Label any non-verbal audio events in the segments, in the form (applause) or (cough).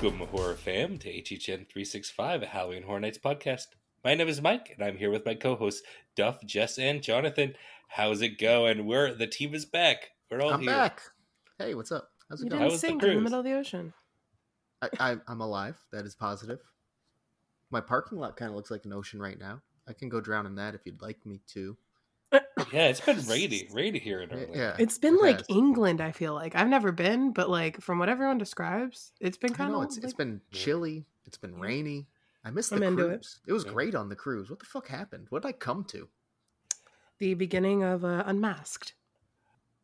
Welcome, horror fam, to HHN 365, a Halloween Horror Nights podcast. My name is Mike, and I'm here with my co hosts, Duff, Jess, and Jonathan. How's it going? We're the team is back. We're all I'm here. back. Hey, what's up? How's it You going? How didn't was the sink in the middle of the ocean. I, I, I'm alive. That is positive. My parking lot kind of looks like an ocean right now. I can go drown in that if you'd like me to. Yeah, it's been (laughs) rainy, rainy here in Orlando. Yeah, It's been it like has. England, I feel like. I've never been, but like from what everyone describes, it's been kind of it's, it's like, been chilly. It's been Yeah. rainy. I missed I'm the into it. cruise. It. was Yeah. great on the cruise. What the fuck happened? What did I come to? the beginning of uh, Unmasked.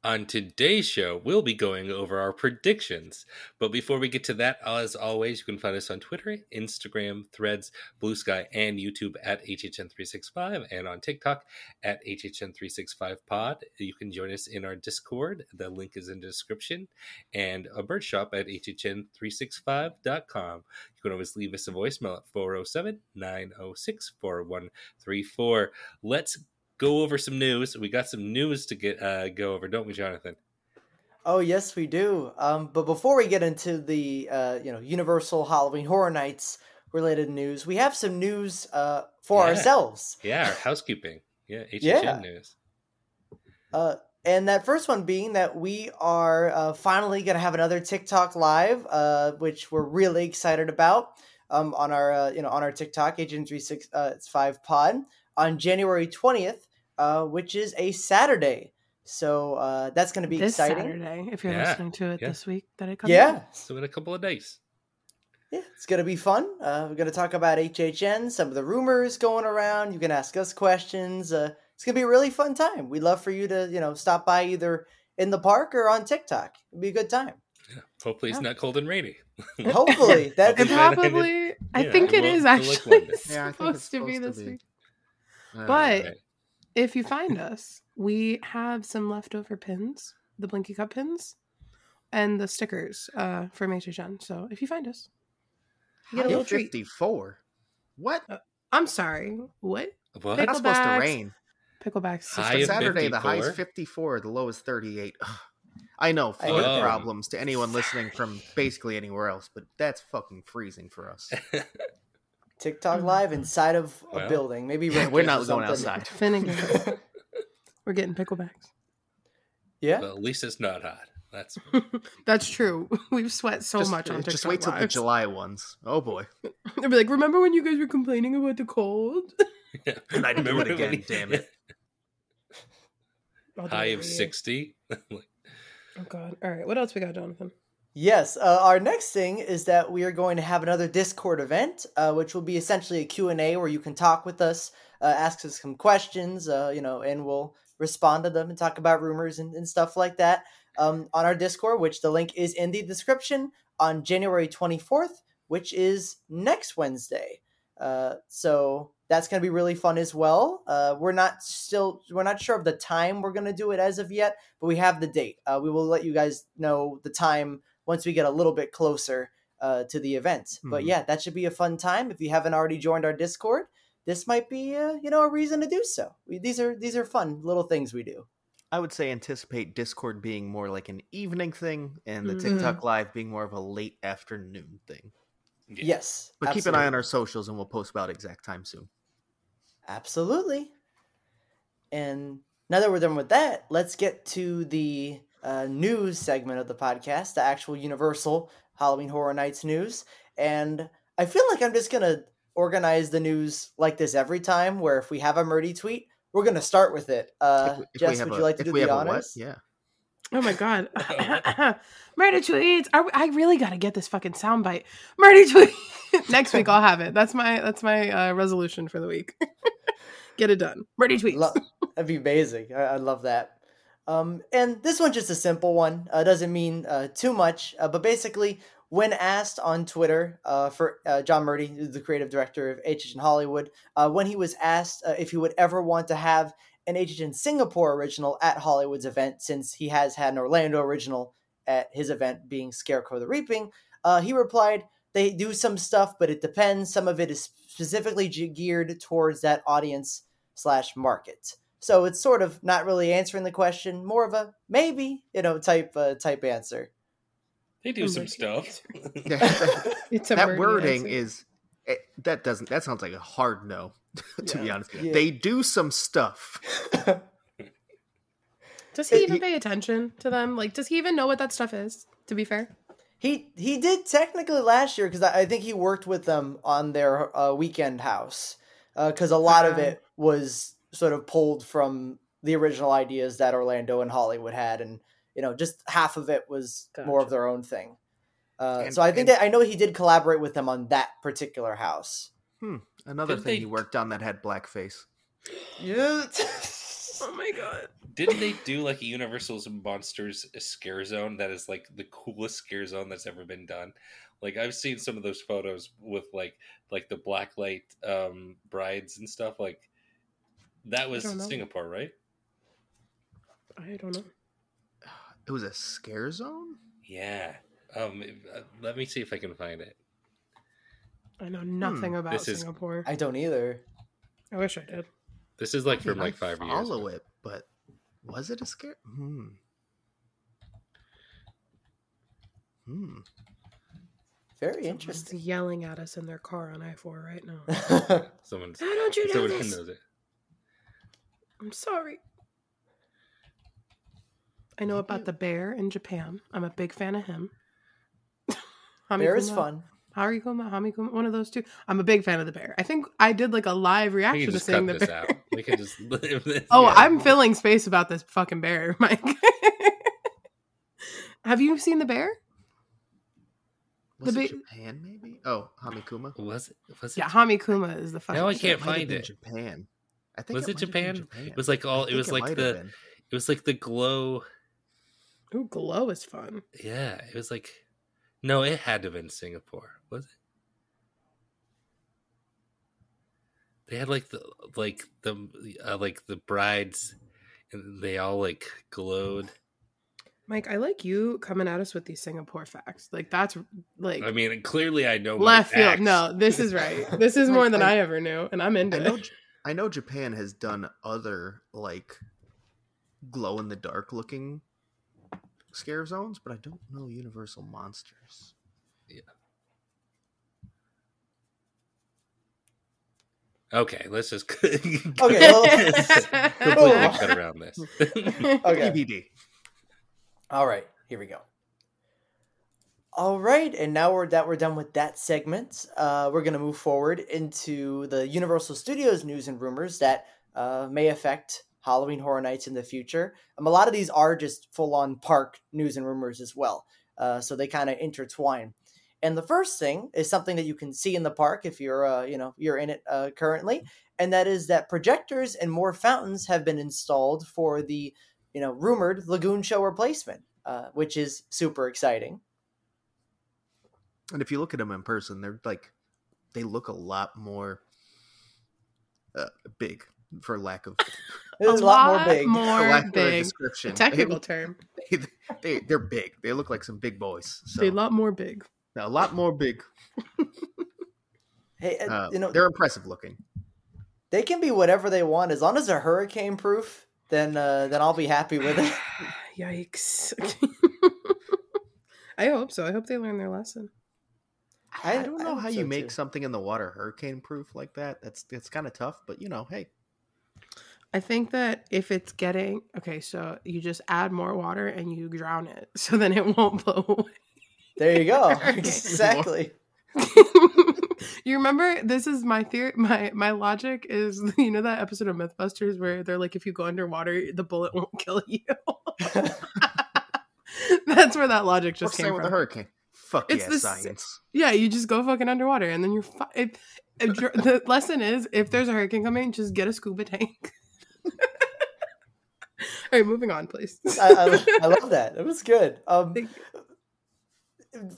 On today's show, we'll be going over our predictions. But before we get to that, as always, you can find us on Twitter, Instagram, Threads, Blue Sky, and YouTube at HHN365 and on TikTok at HHN365pod. You can join us in our Discord. The link is in the description. And a bird shop at HHN365.com. You can always leave us a voicemail at 407 906 4134. Let's go over some news. We got some news to get uh, go over, don't we, Jonathan? Oh yes, we do. Um, but before we get into the uh, you know Universal Halloween Horror Nights related news, we have some news uh, for Yeah. ourselves. Yeah, our housekeeping. Yeah, HHN Yeah. news. Uh, and that first one being that we are uh, finally going to have another TikTok live, uh, which we're really excited about um, on our uh, you know on our TikTok Agent Three Six uh, it's Five Pod on January twentieth, uh, which is a Saturday. So uh, that's going to be this exciting. Saturday, if you're Yeah, listening to it yeah. this week, that it comes Yeah, out. So in a couple of days. Yeah, it's gonna be fun. Uh, we're gonna talk about HHN, some of the rumors going around. You can ask us questions. Uh, it's gonna be a really fun time. We'd love for you to, you know, stop by either in the park or on TikTok. It'd be a good time. Yeah. Hopefully it's Yeah. not cold and rainy. Hopefully, that'd It be Hopefully that ended- probably, I think it it will- is it'll look actually London. Yeah, I think supposed to be this to week. Uh, But- Right. If you find us, we have some leftover pins, the Blinky Cup pins, and the stickers uh, from HHN. So if you find us, you get a High little treat. 54. What? I'm sorry, what? What? It's not supposed to rain. Picklebacks. High for of Saturday, the high is 54? 54, the low is 38. Ugh. I know, I flood problems to anyone listening from basically anywhere else, but that's fucking freezing for us. (laughs) TikTok Mhm. live inside of a Well, building. Maybe Yeah, we're not going outside. (laughs) Finnegan. (laughs) We're getting picklebacks. yeah, Well, at least it's not hot. That's (laughs) That's true. We've sweat so just, much on TikTok. just wait till the July ones. Oh boy. They'll be like, "Remember when you guys were complaining about the cold?" yeah. And I do Remember it again, we- damn it. I'll High of sixty. Oh God! All right, what else we got, Jonathan? Yes, uh, our next thing is that we are going to have another Discord event, uh, which will be essentially a Q&A where you can talk with us, uh, ask us some questions, uh, you know, and we'll respond to them and talk about rumors and, and stuff like that um, on our Discord, which the link is in the description on January 24th, which is next Wednesday. Uh, so that's going to be really fun as well. Uh, we're not still, we're not sure of the time we're going to do it as of yet, but we have the date. Uh, we will let you guys know the time once we get a little bit closer uh, to the event. But Mhm. yeah, that should be a fun time. If you haven't already joined our Discord, this might be uh, you know a reason to do so. We, these are these are fun little things we do. I would say anticipate Discord being more like an evening thing and the Mhm. TikTok live being more of a late afternoon thing. Yeah. Yes, But keep an eye on our socials and we'll post about exact time soon. Absolutely. And now that we're done with that, let's get to the uh, news segment of the podcast, the actual Universal Halloween Horror Nights news. And I feel like I'm just going to organize the news like this every time, where if we have a Murdy tweet, we're going to start with it. Uh, If we- if Jess, have would a- you like to do we the have honors? Yeah. Oh my God! (laughs) (coughs) Murder tweets. Are we- I really got to get this fucking soundbite. Murder (laughs) tweet. Next week I'll have it. That's my that's my uh, resolution for the week. (laughs) get it done. Murder tweets. Lo- that'd be amazing. I, I love that. Um, and this one's just a simple one. Uh, doesn't mean uh, too much, uh, but basically, when asked on Twitter uh, for uh, John Murdy, the creative director of HHN Hollywood, uh, when he was asked if he would ever want to have an HHN Singapore original at Hollywood's event, since he has had an Orlando original at his event being Scarecrow the Reaping, he replied, "They do some stuff, but it depends. Some of it is specifically geared towards that audience slash market." So it's sort of not really answering the question, more of a maybe, you know, type uh, type answer. They do some Emergency stuff. (laughs) (laughs) (laughs) It's a that wording answer. is it, that doesn't that sounds like a hard no to be honest Yeah. they do some stuff Does he It- even he- pay attention to them? Like, does he even know what that stuff is? To be fair, He he did technically last year because I, I think he worked with them on their uh, weekend house because a lot of Ah. it was sort of pulled from the original ideas that Orlando and Hollywood had, and you know just half of it was more of their own thing. Uh, And- so I think and- that I know he did collaborate with them on that particular house. another Didn't thing they- he worked on that had blackface Yeah. oh my god, Didn't they do like a Universal's Monsters scare zone that is like the coolest scare zone that's ever been done? Like I've seen some of those photos with like like the blacklight um brides and stuff. Like that was. Singapore, right? I don't know. it was a scare zone Yeah. Um, uh, let me see if I can find it. I know nothing about this is- Singapore. I don't either. I wish I did. This is like I from mean, like five years. follow ago. it but was it a scare hmm hmm Very Someone's interesting. yelling at us in their car on I four right now. (laughs) Someone's How don't you know someone this? knows it. I'm sorry. I know about the bear in Japan. I'm a big fan of him. (laughs) Bear is Hamikuma- fun. Harikuma, Hamikuma, one of those two. I'm a big fan of the bear. I think I did like a live reaction to just seeing the this bear. out. We can just (laughs) live this. Oh, yeah. I'm filling space about this fucking bear, (laughs) Mike. Have you seen the bear? was The it ba- japan maybe oh hamikuma Was it? Was it? Yeah, Hamikuma is the fucking. Now I can't it might have find it. japan i think Was it might have been Japan? It was like all. It was think like the. It was like the glow. Ooh, glow is fun. Yeah, it was like. No, it had to have been Singapore. Was it? They had like the like the uh, like the brides, and they all like glowed. Mike, I like you coming at us with these Singapore facts. Like that's like I mean, clearly I know my left field. No, this is right. This is (laughs) Like, more than I- I ever knew, and I'm into I know, it. J- I know Japan has done other like glow in the dark looking scare zones, but I don't know Universal Monsters. Yeah. Okay, let's just (laughs) okay. well- (laughs) (laughs) completely Oh. cut around this. Okay. DVD. All right, here we go. All right, and now we're that we're done with that segment. Uh, we're gonna move forward into the Universal Studios news and rumors that uh, may affect Halloween Horror Nights in the future. Um, a lot of these are just full on park news and rumors as well, uh, so they kind of intertwine. And the first thing is something that you can see in the park if you're uh, you know you're in it uh, currently, and that is that projectors and more fountains have been installed for the you know rumored Lagoon Show replacement, uh, which is super exciting. And if you look at them in person, they're like they look a lot more uh, big, for lack of (laughs) It's a lot more big. (laughs) for more lack of a big. description. A technical (laughs) They, term. they, they, are big. They look like some big boys. So They a lot more big. a lot more big. Hey, uh, Uh, you know they're impressive looking. they can be whatever they want as long as they're hurricane proof. Then uh, then I'll be happy with it. (sighs) Yikes. I hope so. I hope they learn their lesson. I, I- don't know hope how so, you make too. something in the water hurricane proof like that. That's that's kind of tough, but you know, hey, I think that if it's getting okay, so you just add more water and you drown it, (laughs) so then it won't blow away. There you go. (laughs) (laughs) Exactly. you remember this is my theory my my logic is you know that episode of mythbusters where they're like if you go underwater the bullet won't kill you that's where that logic just what's came same with from the hurricane? Fuck It's yeah, the science. yeah you just go fucking underwater and then you're fi- if, if the (laughs) lesson is if there's a hurricane coming just get a scuba tank (laughs) all right moving on please I, I, I love that. It was good. Um, Thank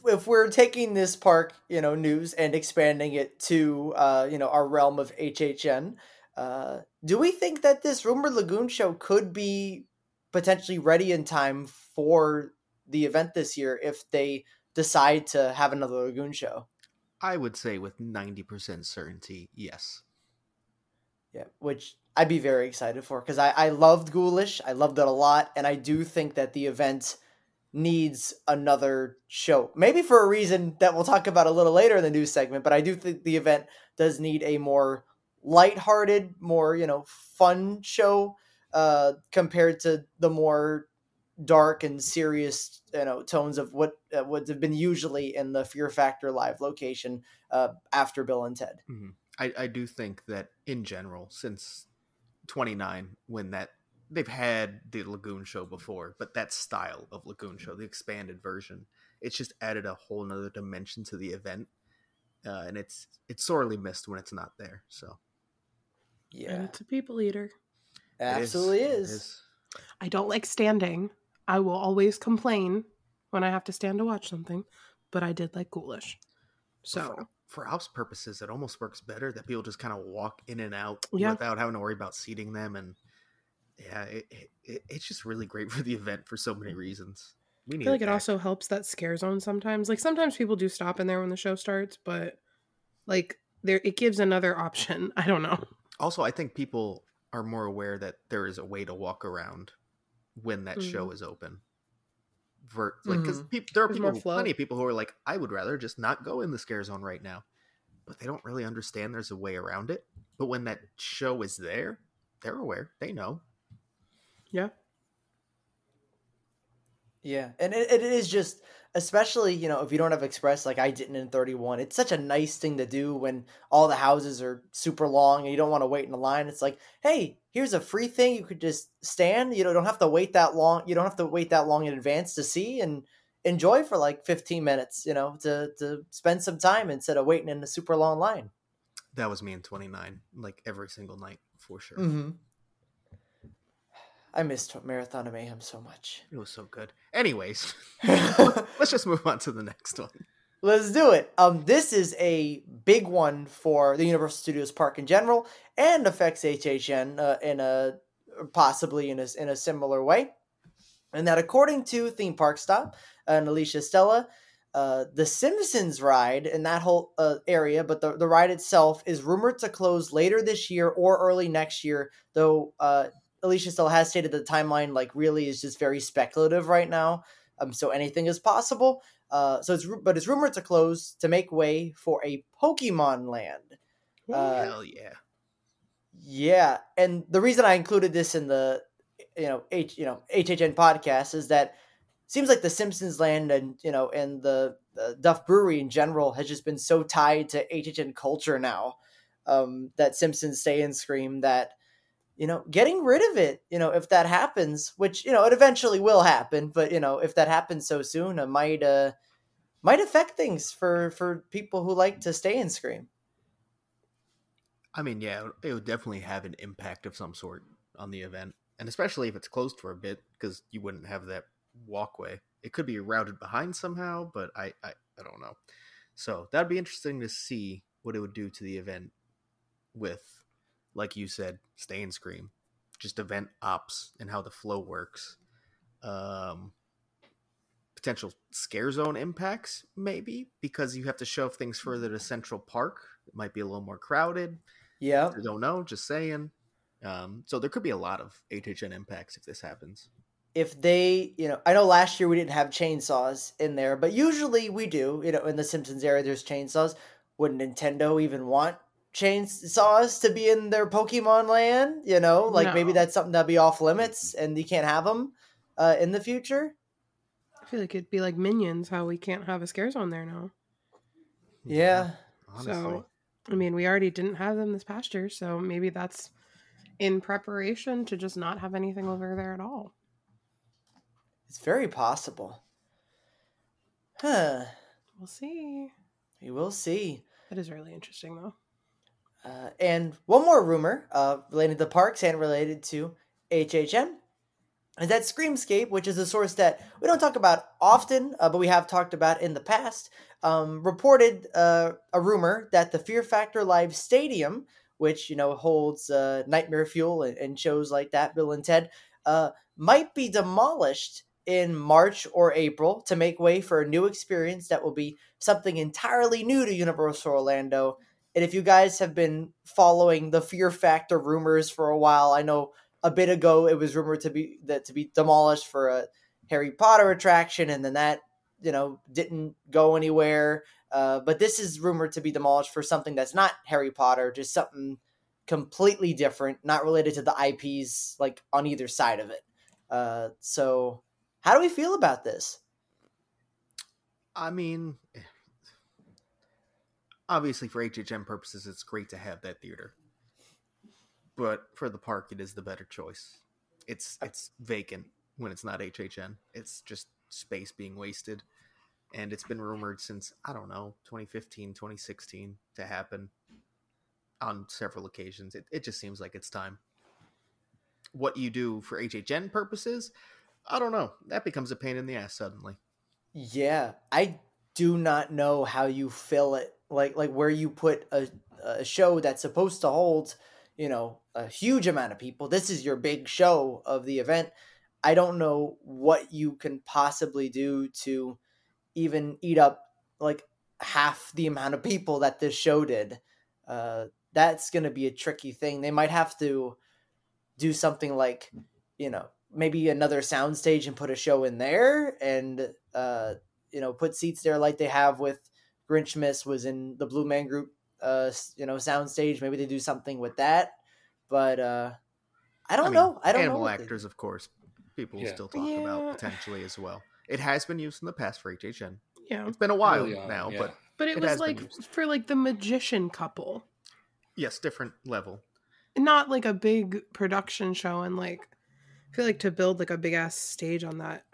if we're taking this park, you know, news and expanding it to, uh, you know, our realm of HHN, uh, do we think that this rumored lagoon show could be potentially ready in time for the event this year if they decide to have another lagoon show? I would say with ninety percent certainty, yes. Yeah, which I'd be very excited for because I, I loved Ghoulish. I loved it a lot. And I do think that the event needs another show. Maybe for a reason that we'll talk about a little later in the news segment, but I do think the event does need a more lighthearted, more, you know, fun show uh compared to the more dark and serious, you know, tones of what uh, would have been usually in the Fear Factor live location uh after Bill and Ted. I, I do think that in general, since 29, when that they've had the Lagoon show before, but that style of Lagoon show, the expanded version, it's just added a whole nother dimension to the event. Uh, and it's it's sorely missed when it's not there. So And Yeah. it's a people eater. it Absolutely It is. I don't like standing. I will always complain when I have to stand to watch something, but I did like Ghoulish. So for, for house purposes, it almost works better that people just kind of walk in and out Yeah. without having to worry about seating them. And yeah, it, it, it, it's just really great for the event for so many reasons. We I feel like it also helps that scare zone sometimes. Like sometimes people do stop in there when the show starts, but like there it gives another option. (laughs) I don't know. also i think people are more aware that there is a way to walk around when that show mm. is open. Ver- like because mm. people there are There's more people plenty of people who are like i would rather just not go in the scare zone right now. But they don't really understand there's a way around it. But when that show is there they're aware. They know. Yeah. Yeah, and it, it is just, especially you know, if you don't have Express like I didn't in thirty one, it's such a nice thing to do when all the houses are super long and you don't want to wait in a line. It's like, hey, here's a free thing you could just stand. You know, don't have to wait that long. You don't have to wait that long in advance to see and enjoy for like fifteen minutes. You know, to to spend some time instead of waiting in a super long line. that was me in 29 like every single night for sure Mm-hmm. I missed Marathon of Mayhem so much. it was so good anyways (laughs) let's just move on to the next one Let's do it. Um, this is a big one for the Universal Studios Park in general, and affects HHN uh, in a possibly in a in a similar way. And that, according to Theme Park Stop and Alicia Stella, uh, the Simpsons ride in that whole uh, area, but the the ride itself is rumored to close later this year or early next year. Though uh, Alicia Stella has stated the timeline, like, really is just very speculative right now. Um, so anything is possible. Uh, so it's but it's rumored to close to make way for a Pokemon Land. Uh, hell yeah Yeah, and the reason I included this in the you know H you know HHN podcast is that it seems like the Simpsons Land and you know and the, the Duff Brewery in general has just been so tied to HHN culture now um, that Simpsons Stay and Scream that you know getting rid of it you know if that happens which you know it eventually will happen but you know if that happens so soon it might uh might affect things for for people who like to stay and scream I mean, yeah, it would definitely have an impact of some sort on the event, and especially if it's closed for a bit, because you wouldn't have that walkway. It could be routed behind somehow, but I, I, I don't know. So that'd be interesting to see what it would do to the event with, like you said, stay and scream, just event ops and how the flow works. Um, potential scare zone impacts, maybe because you have to shove things further to Central Park. It might be a little more crowded. yeah I don't know, just saying. Um, so there could be a lot of HHN impacts if this happens. if they, you know, I know last year we didn't have chainsaws in there, but usually we do. You know, in the Simpsons area, there's chainsaws. Would Nintendo even want chainsaws to be in their Pokemon land? You know, like maybe that's something that'd be off limits, and you can't have them uh, in the future. I feel like it'd be like Minions, how we can't have a scare zone there now. Yeah, honestly. So, I mean, we already didn't have them this past year, so maybe that's in preparation to just not have anything over there at all. it's very possible. Huh. We'll see. We will see. That is really interesting, though. Uh, and one more rumor uh, related to parks and related to HHN is that Screamscape, which is a source that we don't talk about often, uh, but we have talked about in the past, um, reported uh, a rumor that the Fear Factor Live Stadium, which you know holds uh, Nightmare Fuel and, and shows like that, Bill and Ted, uh, might be demolished in March or April to make way for a new experience that will be something entirely new to Universal Orlando. And if you guys have been following the Fear Factor rumors for a while, I know a bit ago it was rumored to be that to be demolished for a Harry Potter attraction, and then that you know didn't go anywhere. Uh, but this is rumored to be demolished for something that's not Harry Potter, just something completely different, not related to the IPs like on either side of it. Uh, so, how do we feel about this? I mean, obviously for HHN purposes, it's great to have that theater, but for the park, it is the better choice. It's it's vacant when it's not HHN. It's just space being wasted, and it's been rumored since I don't know 2015, 2016 to happen on several occasions. It it just seems like it's time. What you do for HHN purposes, I don't know. That becomes a pain in the ass suddenly. Yeah, I do not know how you fill it. Like like where you put a a show that's supposed to hold, you know, a huge amount of people. This is your big show of the event. I don't know what you can possibly do to even eat up like half the amount of people that this show did. Uh, that's going to be a tricky thing. They might have to do something like, you know, maybe another soundstage and put a show in there and uh, you know put seats there like they have with Grinchmas was in the Blue Man Group uh you know soundstage. Maybe they do something with that, but uh, I don't I mean, know. I don't animal know. Animal actors, of course, people Yeah. still talk Yeah. about potentially as well. It has been used in the past for HHN. Yeah. It's been a while Early on, now, yeah. but But it, It was has been like used. for like the magician couple. yes, different level. Not like a big production show and like I feel like to build like a big ass stage on that.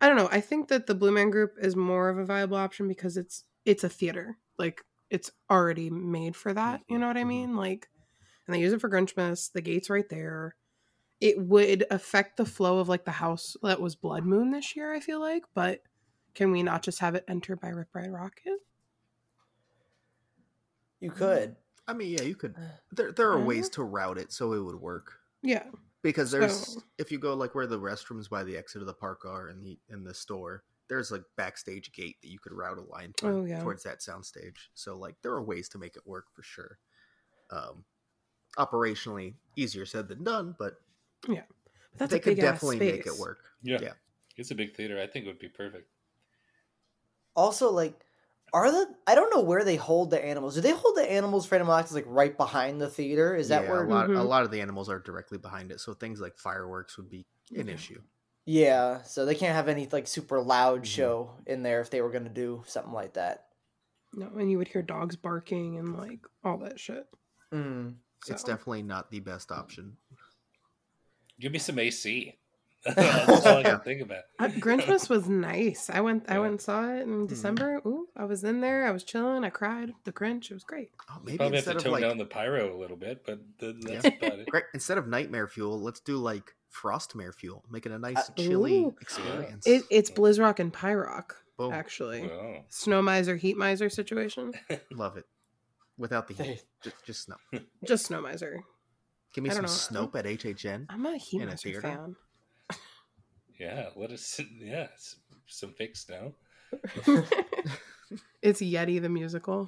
I don't know. I think that the Blue Man Group is more of a viable option because it's it's a theater. Like it's already made for that. You mm-hmm, know what I Mhm. mean? Like and they use it for Grinchmas. The gate's right there. It would affect the flow of like the house that was Blood Moon this year, I feel like, but can we not just have it entered by Rip Ride Rockit? You could. I mean, yeah, you could. Uh, there, there are ways mm-hmm. to route it so it would work. Yeah. Because there's, So- if you go like where the restrooms by the exit of the park are in the in the store, there's like backstage gate that you could route a line toward, Oh, yeah. towards that soundstage. So like there are ways to make it work for sure. Um, operationally, easier said than done, but But that's they a could big ass definitely make it work. Yeah. Yeah. It's a big theater. I think it would be perfect. Also, like, are the I don't know where they hold the animals. Do they hold the animals for animal actors like right behind the theater? Is that yeah, where? a lot? A Mhm. lot of the animals are directly behind it, so things like fireworks would be an Yeah. issue. Yeah, so they can't have any like super loud Mhm. show in there if they were gonna do something like that. No, and you would hear dogs barking and like all that shit. Mm. It's definitely not the best option. Give me some AC. (laughs) (laughs) That's all I can think about. Uh, Grinchmas was nice. I went. I went and saw it in December. Ooh, I was in there. I was chilling. I cried. The Grinch. It was great. Oh, maybe Probably have to instead of tone like down the pyro a little bit, but th- that's Yeah. about it. (laughs) Instead of nightmare fuel, let's do like frostmare fuel. Make it a nice Uh, chilly Ooh. experience. It, it's Blizzrock and Pyrock Boom. actually. Wow. Snow miser, heat miser situation. (laughs) Love it. Without the heat, (laughs) just, just snow. Just snow miser. Give me some don't know. Snope at HHN. I'm a heat In a miser theater? fan. Yeah, let us. Yeah, s- some fake snow. (laughs) it's Yeti the musical.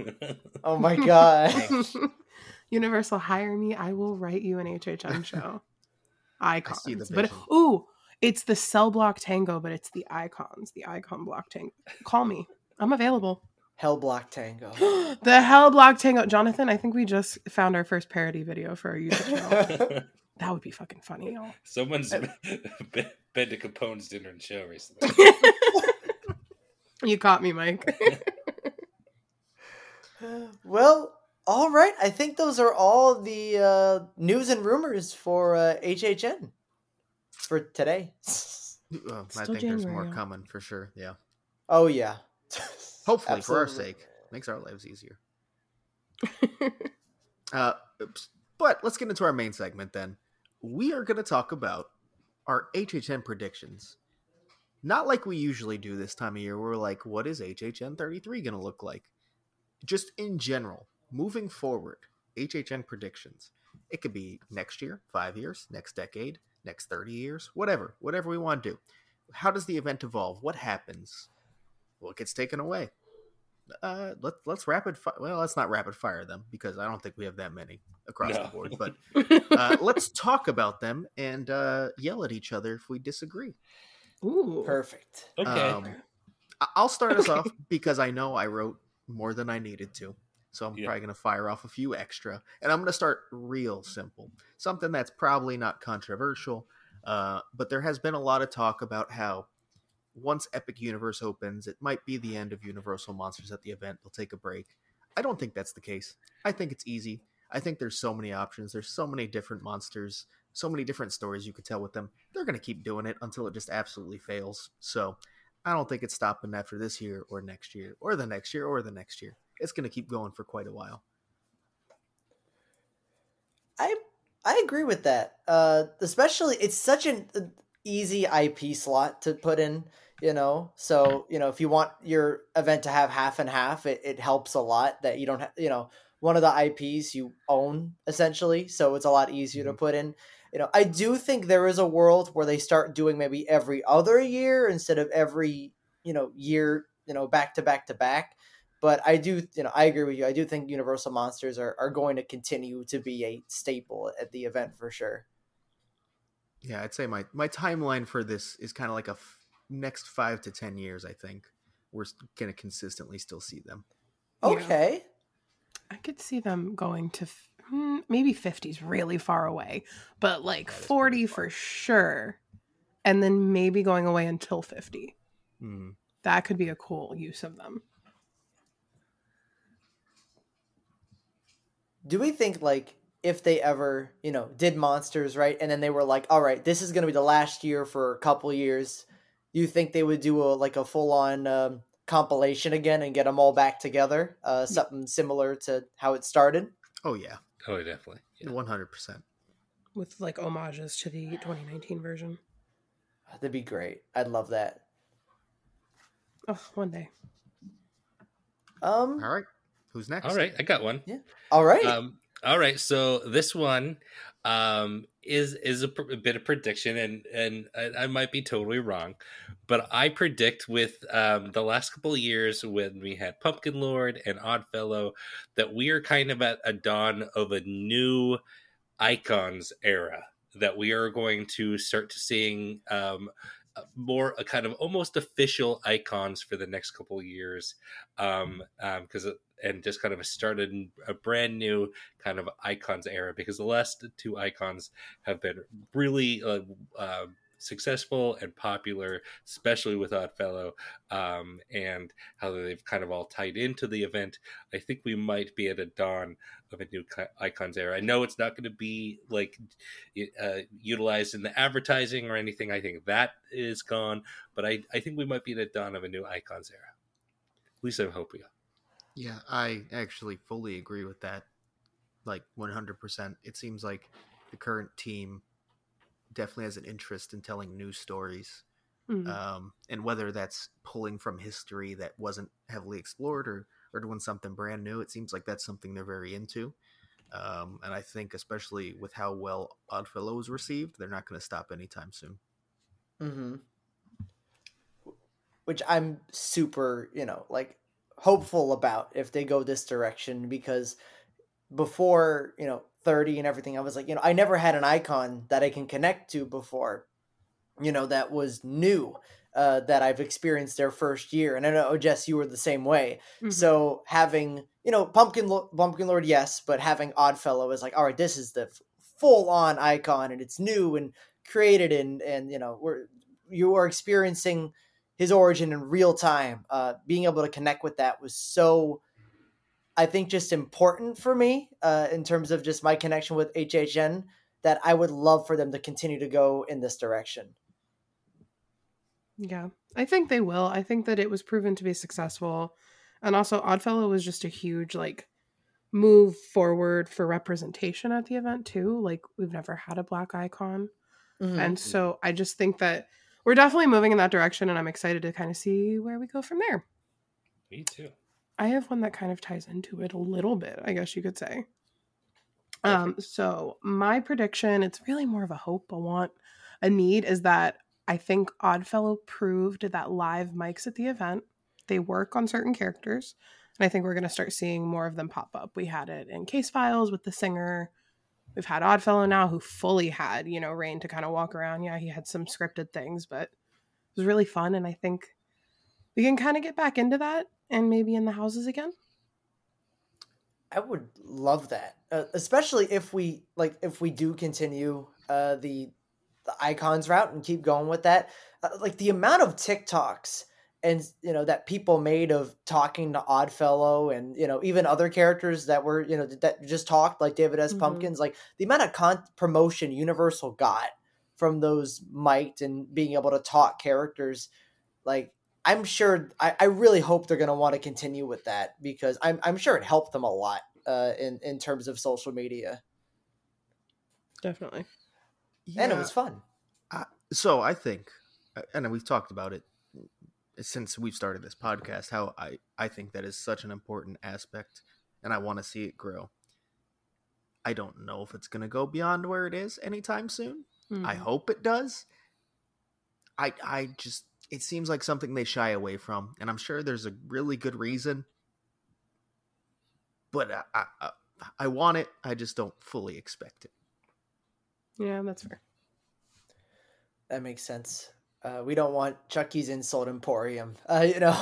Oh my god. Universal, hire me. I will write you an HHN show. Icons. see the but vision. ooh, it's the cell block tango, but it's the icons, the icon block tango. Call me. I'm available. Hell block Tango. (gasps) the hell block tango. Jonathan, I think we just found our first parody video for our YouTube channel. (laughs) that would be fucking funny, y'all. Someone's uh, (laughs) been, been to Capone's dinner and show recently. (laughs) you caught me, Mike. well, all right. I think those are all the uh, news and rumors for uh, HHN for today. (laughs) I Still think there's more January. coming for sure. Yeah. Oh yeah. (laughs) Hopefully, for our sake, makes our lives easier. (laughs) Uh, oops. but let's get into our main segment then. We are going to talk about our HHN predictions. Not like we usually do this time of year. We're like, what is HHN 33 going to look like? Just in general, moving forward, HHN predictions. It could be next year, five years, next decade, next 30 years, whatever, whatever we want to do. How does the event evolve? What happens? What gets taken away? Uh, let, let's rapid fire. Well, let's not rapid fire them because I don't think we have that many across No. the board. But (laughs) uh, let's talk about them and uh, yell at each other if we disagree. Ooh. Perfect. Okay. Um, I- I'll start us off because I know I wrote more than I needed to. So I'm Yeah. probably going to fire off a few extra. And I'm going to start real simple. Something that's probably not controversial, uh, but there has been a lot of talk about how once Epic Universe opens, it might be the end of Universal Monsters at the event. They'll take a break. I don't think that's the case. I think it's easy. I think there's so many options. There's so many different monsters, so many different stories you could tell with them. They're going to keep doing it until it just absolutely fails. So I don't think it's stopping after this year or next year or the next year or the next year. It's going to keep going for quite a while. I I agree with that. Uh, especially it's such an uh, easy IP slot to put in. You know, so you know if you want your event to have half and half, it, it helps a lot that you don't have. You know, one of the IPs you own essentially, so it's a lot easier to put in. You know, I do think there is a world where they start doing maybe every other year instead of every you know year. You know, back to back to back but I do, you know, I agree with you. I do think Universal Monsters are, are going to continue to be a staple at the event for sure. Yeah, I'd say my, my timeline for this is kind of like a f- next five to 10 years, I think. We're going to consistently still see them. Yeah. Okay. I could see them going to f- hmm, maybe 50s really far away, but like 40 for sure. And then maybe going away until 50. Hmm. That could be a cool use of them. Do we think like if they ever, you know, did monsters, right? And then they were like, all right, this is going to be the last year for a couple years. Do you think they would do a like a full on um, compilation again and get them all back together? Uh, something similar to how it started? Oh, yeah. oh, definitely. Yeah. 100%. with like homages to the 2019 version. That'd be great. I'd love that. Oh, one day. Um. All right. Who's next? All right, I got one. Yeah. All right. Um, all right, so this one um, is is a, pr- a bit of prediction, and and I, I might be totally wrong, but I predict with um, the last couple of years when we had Pumpkin Lord and Oddfellow that we are kind of at a dawn of a new icons era. That we are going to start to seeing um, more a kind of almost official icons for the next couple of years um because and just kind of started a brand new kind of icons era because the last two icons have been really uh, uh, successful and popular especially with oddfellow um, and how they've kind of all tied into the event. I think we might be at a dawn of a new icons era. I know it's not going to be like uh, utilized in the advertising or anything. I think that is gone but I, I think we might be at a dawn of a new icons era. At least i hope we are Yeah, I actually fully agree with that. Like 100%. It seems like the current team definitely has an interest in telling new stories. Mhm. Um, and whether that's pulling from history that wasn't heavily explored or, or doing something brand new, it seems like that's something they're very into. Um, and I think, especially with how well Oddfellow was received, they're not going to stop anytime soon. Mm-hmm. Which I'm super, you know, like hopeful about if they go this direction because before, you know, 30 and everything, I was like, you know, I never had an icon that I can connect to before, you know, that was new, uh, that I've experienced their first year. And I know, Jess, you were the same way. Mhm. So having, you know, Pumpkin Lo- Pumpkin Lord, yes, but having Oddfellow is like, all right, this is the full on icon and it's new and created and and you know we're you are experiencing his origin in real time. Uh, being able to connect with that was so, I think, just important for me uh, in terms of just my connection with HHN. That I would love for them to continue to go in this direction. Yeah, I think they will. I think that it was proven to be successful. And also, Oddfellow was just a huge, like, move forward for representation at the event, too. Like, we've never had a black icon. Mhm. And so I just think that we're definitely moving in that direction. And I'm excited to kind of see where we go from there. me too I have one that kind of ties into it a little bit, I guess you could say. Um, so my prediction, it's really more of a hope, a want, a need, is that I think Oddfellow proved that live mics at the event, they work on certain characters. And I think we're gonna start seeing more of them pop up. We had it in case files with the singer. We've had Oddfellow now who fully had, you know, Rain to kind of walk around. Yeah, he had some scripted things, but it was really fun, and I think we can kind of get back into that and maybe in the houses again. I would love that, uh, especially if we like if we do continue uh, the the icons route and keep going with that. Uh, like the amount of TikToks and you know that people made of talking to Oddfellow and you know even other characters that were you know that just talked like David S. Mhm. Pumpkins. Like the amount of con- promotion Universal got from those mic'd and being able to talk characters, like I'm sure I, I really hope they're going to want to continue with that because I'm I'm sure it helped them a lot uh, in in terms of social media Definitely. yeah. and it was fun. so I think, uh, and we've talked about it since we've started this podcast, how I, I think that is such an important aspect and I want to see it grow. I don't know if it's going to go beyond where it is anytime soon. I Mhm. hope it does. I I just it seems like something they shy away from, and I'm sure there's a really good reason. But I I, I, I want it. I just don't fully expect it. Yeah, that's fair. That makes sense. Uh, we don't want Chucky's Insult Emporium. Uh, you know, (laughs)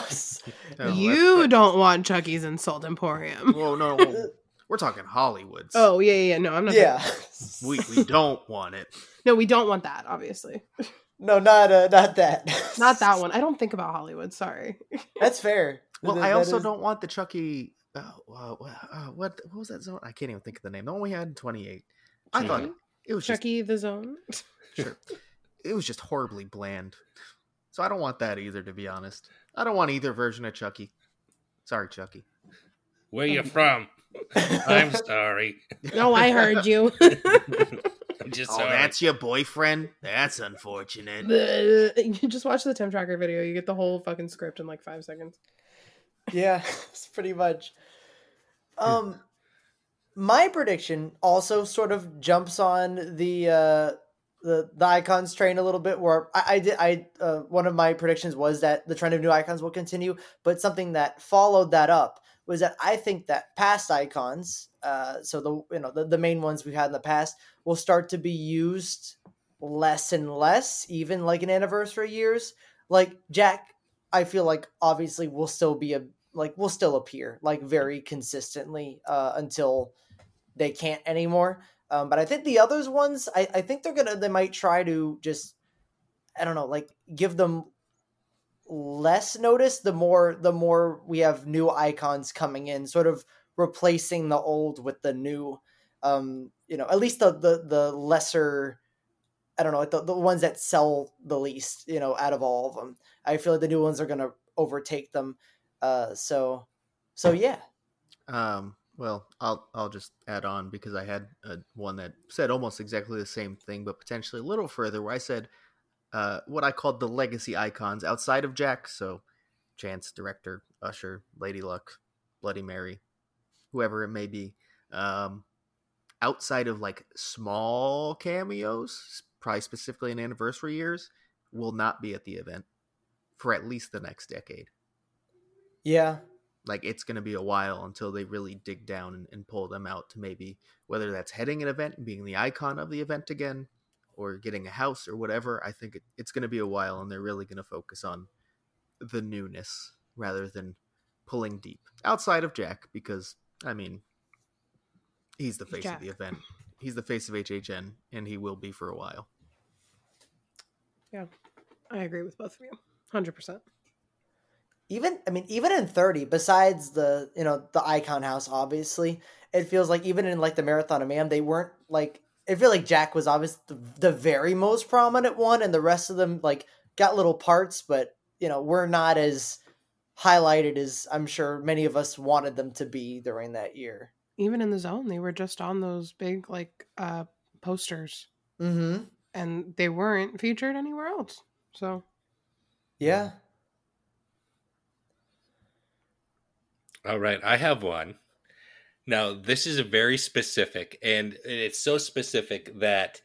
(laughs) No, you that's- don't want Chucky's Insult Emporium. Whoa, no, whoa. (laughs) we're talking Hollywoods. Oh yeah, yeah, yeah. No, I'm not. yeah. we we don't want it. No, we don't want that. Obviously, no, not uh, not that. not that one. I don't think about Hollywood. Sorry. That's fair. Well, That- I also is- don't want the Chucky. Uh, uh, uh, what what was that zone? I can't even think of the name. The one we had in 28. I thought it was just Chucky the Zone. sure. It was just horribly bland. So I don't want that either, to be honest. I don't want either version of Chucky. Sorry, Chucky. Where you from? (laughs) I'm sorry. No, I heard you. I'm (laughs) (laughs) just Oh, sorry. that's your boyfriend? That's unfortunate. you just watch the Tim Tracker video. You get the whole fucking script in like five seconds. yeah, it's pretty much. Um, my prediction also sort of jumps on the uh the the icons train a little bit. Where I, I did I uh, one of my predictions was that the trend of new icons will continue, but something that followed that up was that I think that past icons, uh, so the you know the, the main ones we've had in the past, will start to be used less and less, even like in anniversary years. Like Jack, I feel like obviously will still be a like will still appear like very consistently uh, until they can't anymore. Um, but I think the others ones, I, I think they're gonna they might try to just I don't know like give them less notice the more the more we have new icons coming in, sort of replacing the old with the new. Um, you know, at least the the the lesser. I don't know, the, the ones that sell the least, you know, out of all of them. I feel like the new ones are gonna overtake them. Uh, so, so yeah, Um, well, I'll I'll just add on because I had uh, one that said almost exactly the same thing, but potentially a little further. Where I said uh, what I called the legacy icons outside of Jack, so Chance, Director, Usher, Lady Luck, Bloody Mary, whoever it may be. Um, outside of like small cameos, probably specifically in anniversary years, will not be at the event for at least the next decade yeah, like it's going to be a while until they really dig down and, and pull them out to maybe whether that's heading an event and being the icon of the event again or getting a house or whatever i think it, it's going to be a while and they're really going to focus on the newness rather than pulling deep outside of jack because i mean he's the face Jack. of the event he's the face of hhn and he will be for a while Yeah. I agree with both of you. Hundred percent. Even I mean, even in thirty, besides the you know the icon house, obviously, it feels like even in like the marathon of man, they weren't like. I feel like Jack was obviously the, the very most prominent one, and the rest of them like got little parts, but you know were not as highlighted as I'm sure many of us wanted them to be during that year. Even in the zone, they were just on those big like uh posters, Mm-hmm. and they weren't featured anywhere else. So Yeah. All right, I have one. Now, this is a very specific, and it's so specific that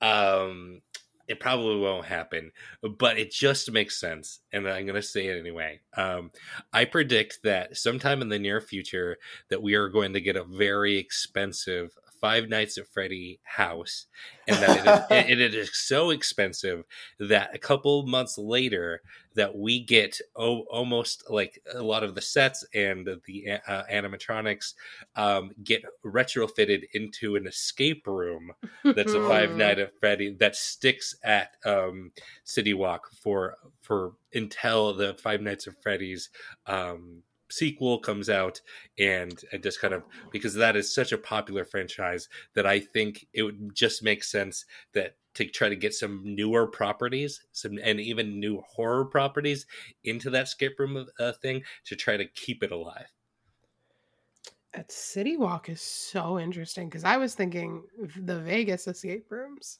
um, it probably won't happen, but it just makes sense, and I'm going to say it anyway. Um, I predict that sometime in the near future that we are going to get a very expensive Five Nights at Freddy house, and that it is, (laughs) it is so expensive that a couple months later that we get oh, almost like a lot of the sets and the uh, animatronics um, get retrofitted into an escape room that's a Five (laughs) Night at Freddy that sticks at um, City Walk for for until the Five Nights at Freddy's um, sequel comes out and and just kind of because that is such a popular franchise that I think it would just make sense that to try to get some newer properties some and even new horror properties into that escape room uh, thing to try to keep it alive That City Walk is so interesting because I was thinking the Vegas escape rooms.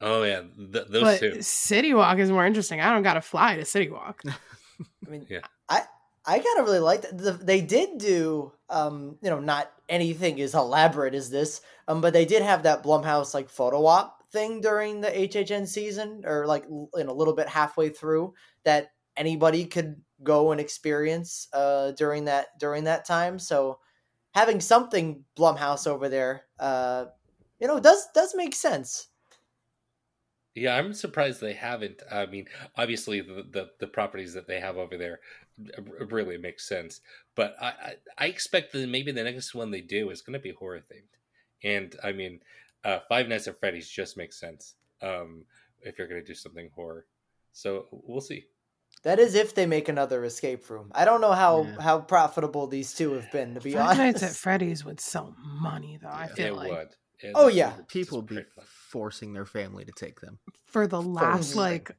oh yeah th- those but two City Walk is more interesting. I don't got to fly to City Walk. (laughs) I mean, Yeah. I I kind of really liked that. The, they did do, um, you know, not anything as elaborate as this, um, but they did have that Blumhouse like photo op thing during the HHN season, or like know, a little bit halfway through that anybody could go and experience uh, during that during that time. So having something Blumhouse over there, uh, you know, does does make sense. Yeah, I'm surprised they haven't. I mean, obviously the the, the properties that they have over there really makes sense, but I I, I expect that maybe the next one they do is going to be horror themed, and I mean, uh, Five Nights at Freddy's just makes sense um, if you're going to do something horror. So we'll see. That is if they make another escape room. I don't know how Yeah. how profitable these two have been, to be Five honest. Nights at (laughs) Freddy's would sell money though. I feel it like would. It- Oh, it's yeah. People would be fun. forcing their family to take them. for the last Forcing. like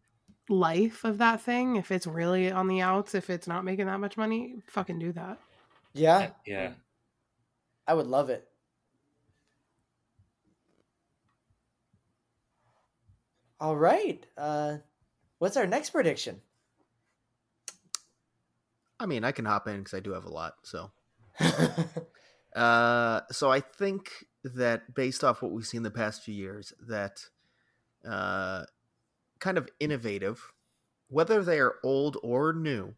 life of that thing, if it's really on the outs, if it's not making that much money, fucking do that. yeah, Yeah. I would love it. All right. Uh, what's our next prediction? I mean, I can hop in because I do have a lot. So, (laughs) uh, so I think that based off what we've seen the past few years, that uh, kind of innovative, whether they are old or new,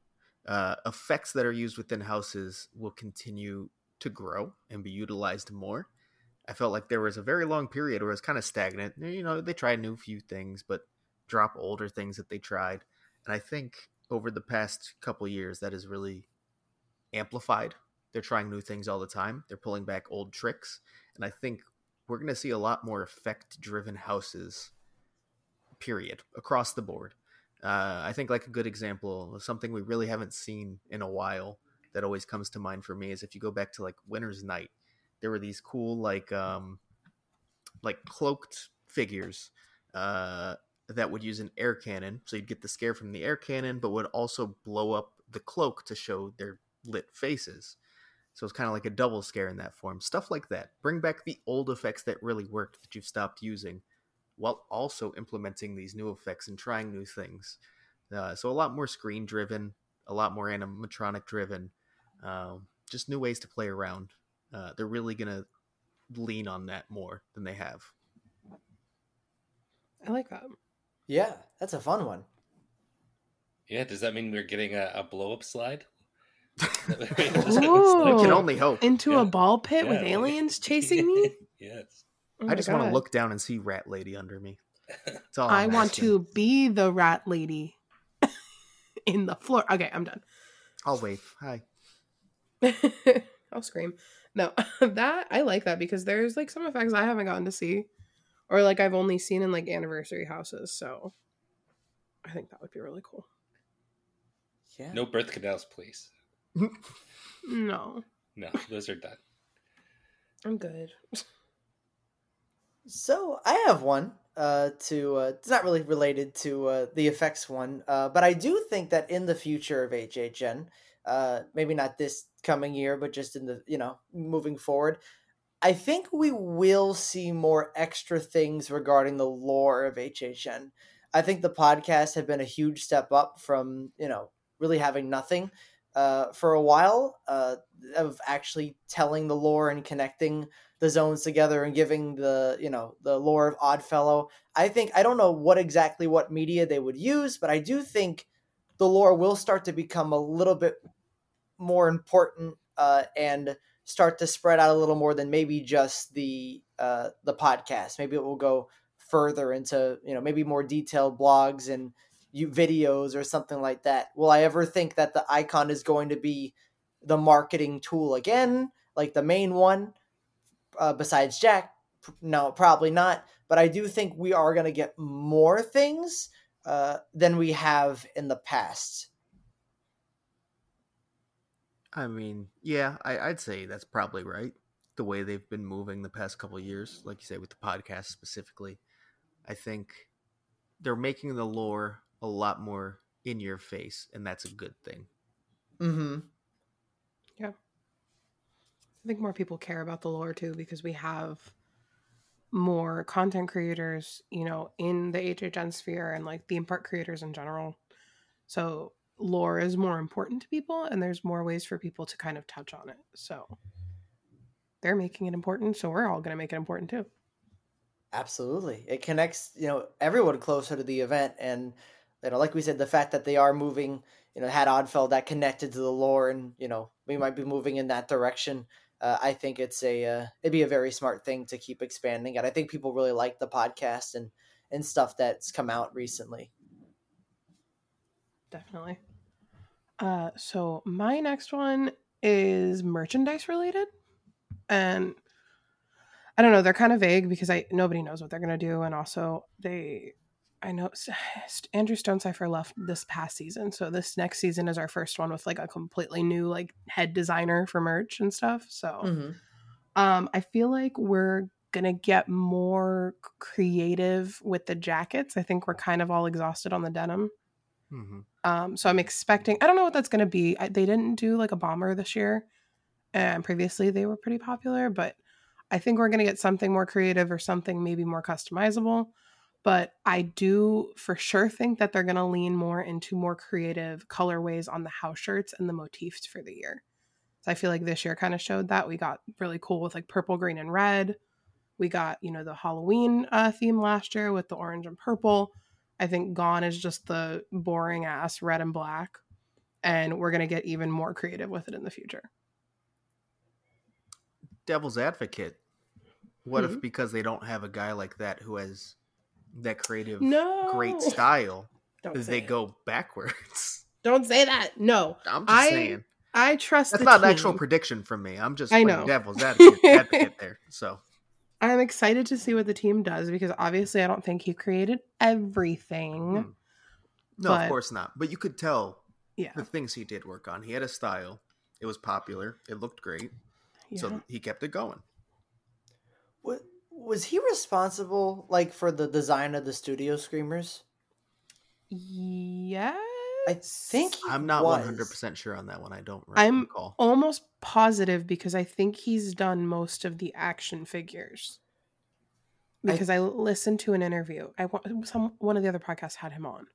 uh, effects that are used within houses will continue to grow and be utilized more. I felt like there was a very long period where it was kind of stagnant. You know, they tried new few things, but drop older things that they tried. And I think over the past couple years, that has really amplified. They're trying new things all the time. They're pulling back old tricks. And I think we're going to see a lot more effect driven houses, period, across the board. Uh, I think, like, a good example of something we really haven't seen in a while that always comes to mind for me is if you go back to, like, Winter's Night, there were these cool, like, um, like cloaked figures uh, that would use an air cannon. So you'd get the scare from the air cannon, but would also blow up the cloak to show their lit faces. So it's kind of like a double scare in that form. Stuff like that. Bring back the old effects that really worked that you've stopped using, while also implementing these new effects and trying new things. Uh, so a lot more screen driven, a lot more animatronic driven. Um, just new ways to play around. Uh, they're really gonna lean on that more than they have. I like that. yeah, that's a fun one. Yeah. Does that mean we're getting a, a blow up slide? (laughs) (laughs) Ooh. We can only hope. Into Yeah. a ball pit with aliens (laughs) chasing me? yes. Oh I just want to look down and see Rat Lady under me. (laughs) That's all I I'm want asking. to be the rat lady (laughs) in the floor. Okay, I'm done. I'll wave. Hi. (laughs) I'll scream. No, that I like that because there's like some effects I haven't gotten to see, or like I've only seen in like anniversary houses. So I think that would be really cool. Yeah. No birth canals, please. No, No, those are done. I'm good. So I have one. Uh, to uh, it's not really related to uh, the effects one, uh, but I do think that in the future of HHN, uh, maybe not this coming year, but just in the you know moving forward, I think we will see more extra things regarding the lore of HHN. I think the podcast have been a huge step up from you know really having nothing uh, for a while uh, of actually telling the lore and connecting the zones together and giving the you know the lore of Oddfellow. I think I don't know what exactly what media they would use, but I do think the lore will start to become a little bit more important uh, and start to spread out a little more than maybe just the uh, the podcast. Maybe it will go further into you know maybe more detailed blogs and you videos or something like that. Will I ever think that the icon is going to be the marketing tool again, like the main one? Uh, besides Jack, no, probably not. But I do think we are going to get more things uh, than we have in the past. I mean, yeah, I, I'd say that's probably right. The way they've been moving the past couple years, like you say, with the podcast specifically, I think they're making the lore a lot more in your face, and that's a good thing. Mm-hmm. I think more people care about the lore too because we have more content creators, you know, in the HHN sphere and like theme park creators in general. So lore is more important to people and there's more ways for people to kind of touch on it. So they're making it important, so we're all going to make it important too. Absolutely. It connects, you know, everyone closer to the event and you know, like we said, the fact that they are moving, you know, had Oddfell that connected to the lore and, you know, we might be moving in that direction. Uh, I think it's a uh, it'd be a very smart thing to keep expanding, and I think people really like the podcast and and stuff that's come out recently. Definitely. Uh, so my next one is merchandise related, and I don't know. They're kind of vague because I nobody knows what they're gonna do, and also they I know (sighs) Andrew Stonecipher left this past season, so this next season is our first one with like a completely new like head designer for merch and stuff. So, Mm-hmm. um, I feel like we're gonna get more creative with the jackets. I think we're kind of all exhausted on the denim. Mm-hmm. Um, so I'm expecting. I don't know what that's gonna be. I, they didn't do like a bomber this year, and previously they were pretty popular, but I think we're gonna get something more creative or something maybe more customizable but I do for sure think that they're going to lean more into more creative colorways on the house shirts and the motifs for the year. So I feel like this year kind of showed that we got really cool with like purple, green, and red. We got you know the Halloween uh, theme last year with the orange and purple. I think gone is just the boring ass red and black, and we're gonna get even more creative with it in the future. Devil's advocate. What Mhm. if because they don't have a guy like that who has that creative, No, great style, (laughs) Don't they it. go backwards? (laughs) Don't say that. No, I'm just I saying. I trust. That's the not an actual prediction from me. I'm just I know. devil's advocate, advocate there. (laughs) So I'm excited to see what the team does because obviously I don't think he created everything. Hmm. no, But- of course not. But you could tell Yeah. the things he did work on. He had a style. It was popular. It looked great. yeah. So he kept it going. What was he responsible like for the design of the studio screamers? yes. I think he I'm not was. 100% sure on that one. I don't I'm- recall. almost positive because I think he's done most of the action figures. Because I, listened to an interview. I wa- some one of the other podcasts had him on.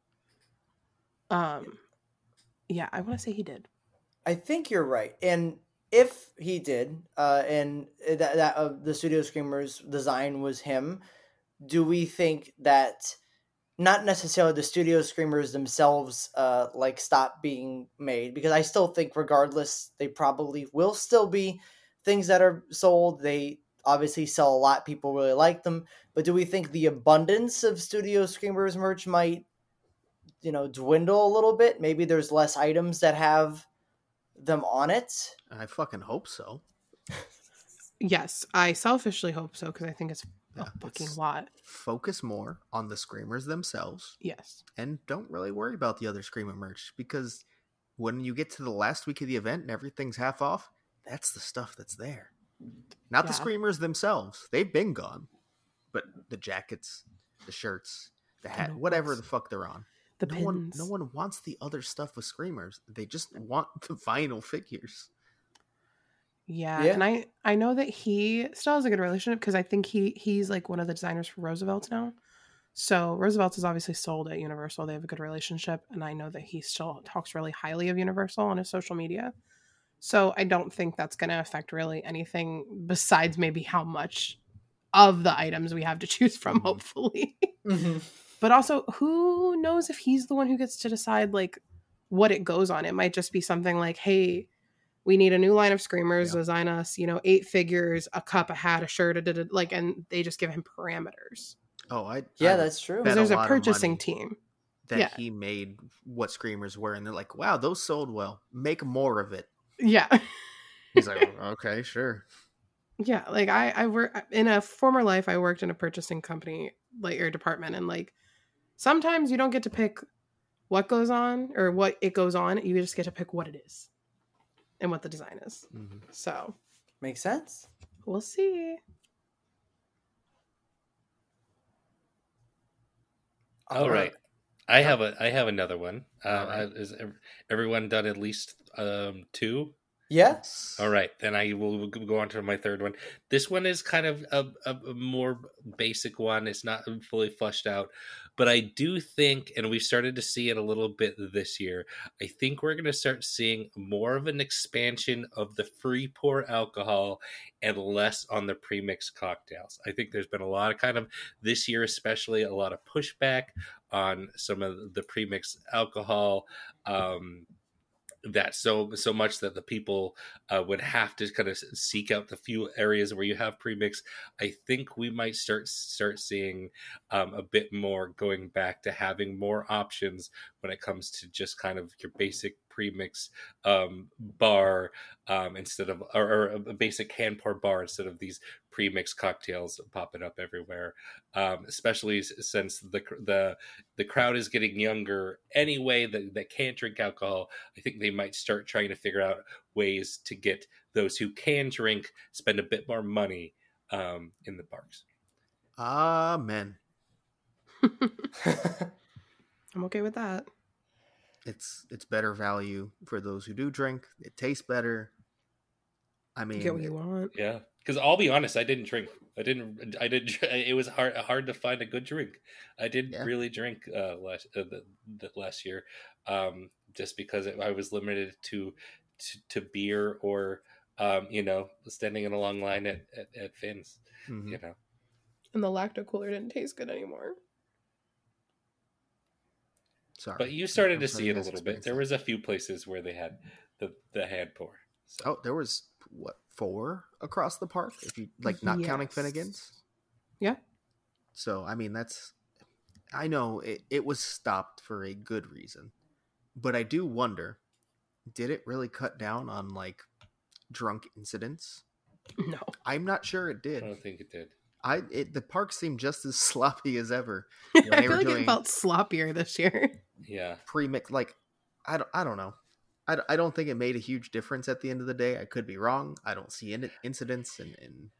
Um, yeah, I want to say he did. I think you're right. And if he did, uh, and that, that uh, the Studio Screamers design was him, do we think that not necessarily the Studio Screamers themselves uh, like stop being made? Because I still think, regardless, they probably will still be things that are sold. They obviously sell a lot. People really like them. But do we think the abundance of Studio Screamers merch might, you know, dwindle a little bit? Maybe there's less items that have them on it. I fucking hope so. Yes, I selfishly hope so because I think it's Yeah, a fucking lot. Focus more on the screamers themselves Yes. and don't really worry about the other screamer merch because when you get to the last week of the event and everything's half off, that's the stuff that's there. Not the screamers themselves. They've been gone. But the jackets, the shirts, the The hat, whatever the fuck they're on. The no pins. one no one wants the other stuff with screamers. They just want (laughs) the vinyl figures. Yeah, Yeah. and I I know that he still has a good relationship because I think he he's like one of the designers for Roosevelt now. So Roosevelt's is obviously sold at Universal. They have a good relationship, and I know that he still talks really highly of Universal on his social media. So I don't think that's going to affect really anything besides maybe how much of the items we have to (laughs) choose from. Mhm. Hopefully, Mm-hmm. But also who knows if he's the one who gets to decide like what it goes on. It might just be something like, hey, we need a new line of screamers. Yeah. Design us, you know, eight figures, a cup, a hat, a shirt, a da- da- like, and they just give him parameters Oh, I Yeah, I that's true. because there's a, lot of purchasing team. that yeah. he made what screamers were, and they're like, "Wow, those sold well. Make more of it." Yeah, (laughs) He's like, "Oh, "Okay, sure." yeah. Like I, I work in a former life. I worked in a purchasing company, like your department, and like sometimes you don't get to pick what goes on or what it goes on. You just get to pick what it is and what the design is. Mhm. So Makes sense. we'll see. All right. I have a I have another one. Uh, All right. uh, Is everyone done at least um, two? Yes. All right, then I will go on to my third one. This one is kind of a, a, a more basic one. It's not fully fleshed out, but I do think, and we started to see it a little bit this year. I think we're going to start seeing more of an expansion of the free pour alcohol and less on the premixed cocktails. I think there's been a lot of kind of this year, especially a lot of pushback on some of the premixed alcohol. Um, that so so much that the people uh, would have to kind of seek out the few areas where you have premix. I think we might start start seeing um, a bit more going back to having more options when it comes to just kind of your basic premix um, bar um, instead of or, or a basic hand pour bar instead of these premix cocktails popping up everywhere. Um, especially since the the the crowd is getting younger anyway that, that can't drink alcohol i think they might start trying to figure out ways to get those who can drink spend a bit more money um, in the parks Amen. (laughs) I'm okay with that. It's it's better value for those who do drink. It tastes better. I You mean, get what you want. yeah because i'll be honest i didn't drink i didn't i didn't (laughs) it was hard hard to find a good drink i didn't Yeah. really drink uh last uh, the, the last year um just because it, i was limited to, to to beer or um you know standing in a long line at at, at fins mhm. you know And the lacto cooler didn't taste good anymore. sorry. But you started I'm to see it a little bit. There was a few places where they had the the hand pour. So, Oh, there was what four across the park? If you like, not counting Finnegan's. Yeah. So I mean, that's. I know it, it was stopped for a good reason, but I do wonder, did it really cut down on like drunk incidents? No. I'm not sure it did. I don't think it did. I it, the park seemed just as (laughs) sloppy as ever. (laughs) I feel like it felt sloppier this year. Yeah. Pre-mix like I don't, I don't know. I, I don't think it made a huge difference at the end of the day. I could be wrong. I don't see in- incidents and, and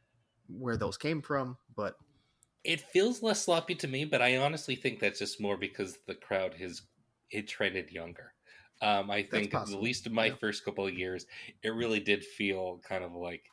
where those came from, but It feels less sloppy to me, but I honestly think that's just more because the crowd has it trended younger. Um, I think at least in my Yeah. first couple of years, it really did feel kind of like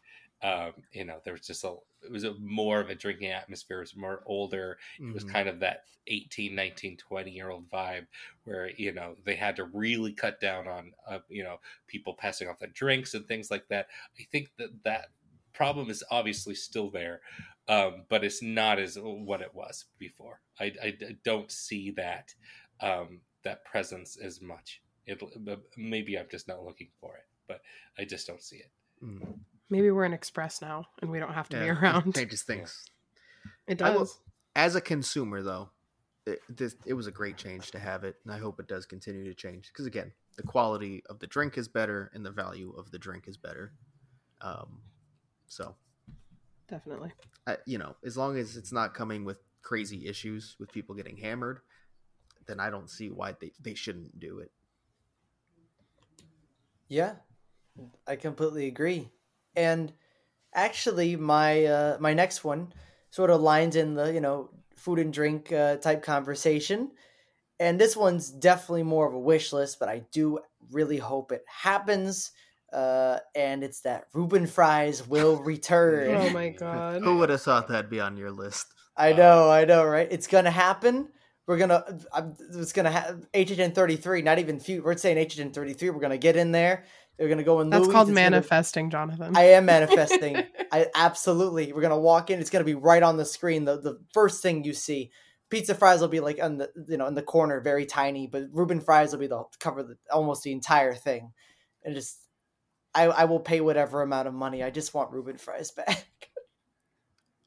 um, you know there was just a it was a more of a drinking atmosphere. It was more older. It was mhm. kind of that 18 19 20 year old vibe where you know they had to really cut down on uh, you know people passing off their drinks and things like that i think that that problem is obviously still there um, but it's not as what it was before i, I I don't see that um, that presence as much it maybe i'm just not looking for it but i just don't see it Mhm. Maybe we're an express now and we don't have to Yeah, be it around. changes things. It I will- does. As a consumer, though, it, this, it was a great change to have it, and I hope it does continue to change. Because again, the quality of the drink is better, and the value of the drink is better. Um, so, Definitely. I, you know, as long as it's not coming with crazy issues with people getting hammered, then I don't see why they, they shouldn't do it. Yeah, I completely agree. And actually, my uh, my next one sort of lines in the you know food and drink uh, type conversation, and this one's definitely more of a wish list, but I do really hope it happens. Uh, and it's that Reuben fries will return. Oh my god. Who would have thought that'd be on your list? I know, I know, right? It's gonna happen. We're gonna, I'm, it's gonna have HHN 33, not even few. We're saying HHN 33. We're gonna get in there. They're gonna go in. That's Louis, called it's gonna- manifesting, Jonathan. I am manifesting. (laughs) I absolutely. We're gonna walk in. It's gonna be right on the screen. The the first thing you see, pizza fries will be like on the you know in the corner, very tiny. But Reuben fries will be the cover the almost the entire thing, and just I, I will pay whatever amount of money. I just want Reuben fries back.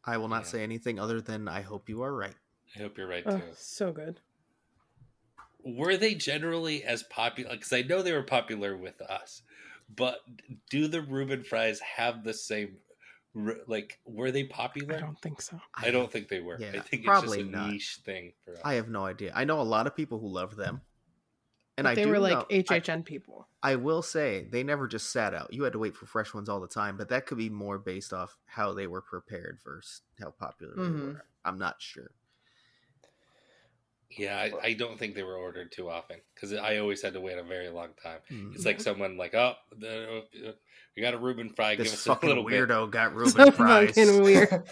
I will not Yeah. say anything other than I hope you are right. I hope you're right Oh, too. so good. Were they generally as popular? Because I know they were popular with us, but do the Reuben fries have the same? Like, were they popular? I don't think so. I don't think they were. Yeah, I think probably it's just a not. niche thing for us. I have no idea. I know a lot of people who love them. And But I they do were like know- I- HHN people. I will say they never just sat out. You had to wait for fresh ones all the time, but that could be more based off how they were prepared versus how popular they Mhm. were. I'm not sure. Yeah, I, I don't think they were ordered too often because I always had to wait a very long time. Mm. It's like someone like, oh, we got a Reuben fry. Give This us a fucking little bit. weirdo got So (laughs) Reuben fries. fucking weird.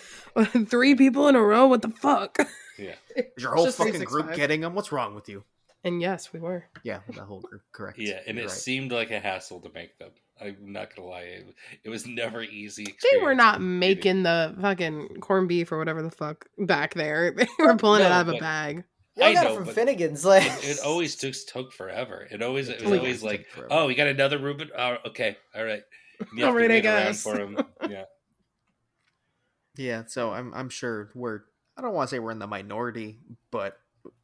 (laughs) Three people in a row. What the fuck? Yeah, (laughs) Is your whole Just fucking 365. group getting them? What's wrong with you? And yes, we were. Yeah, the whole group. Correct. yeah, and it You're right. seemed like a hassle to make them. I'm not gonna lie, it, it was never easy. They were not eating. making the fucking corned beef or whatever the fuck back there. They were pulling it out of a bag. Y'all I got know, it from Finnegan's. Like It, it always just took forever. It always it was always like, oh, we got another Reuben. Oh, okay, all right. (laughs) You All have to right, I wait around guess. for him. Yeah, Yeah, so I'm I'm sure we're I don't want to say we're in the minority, but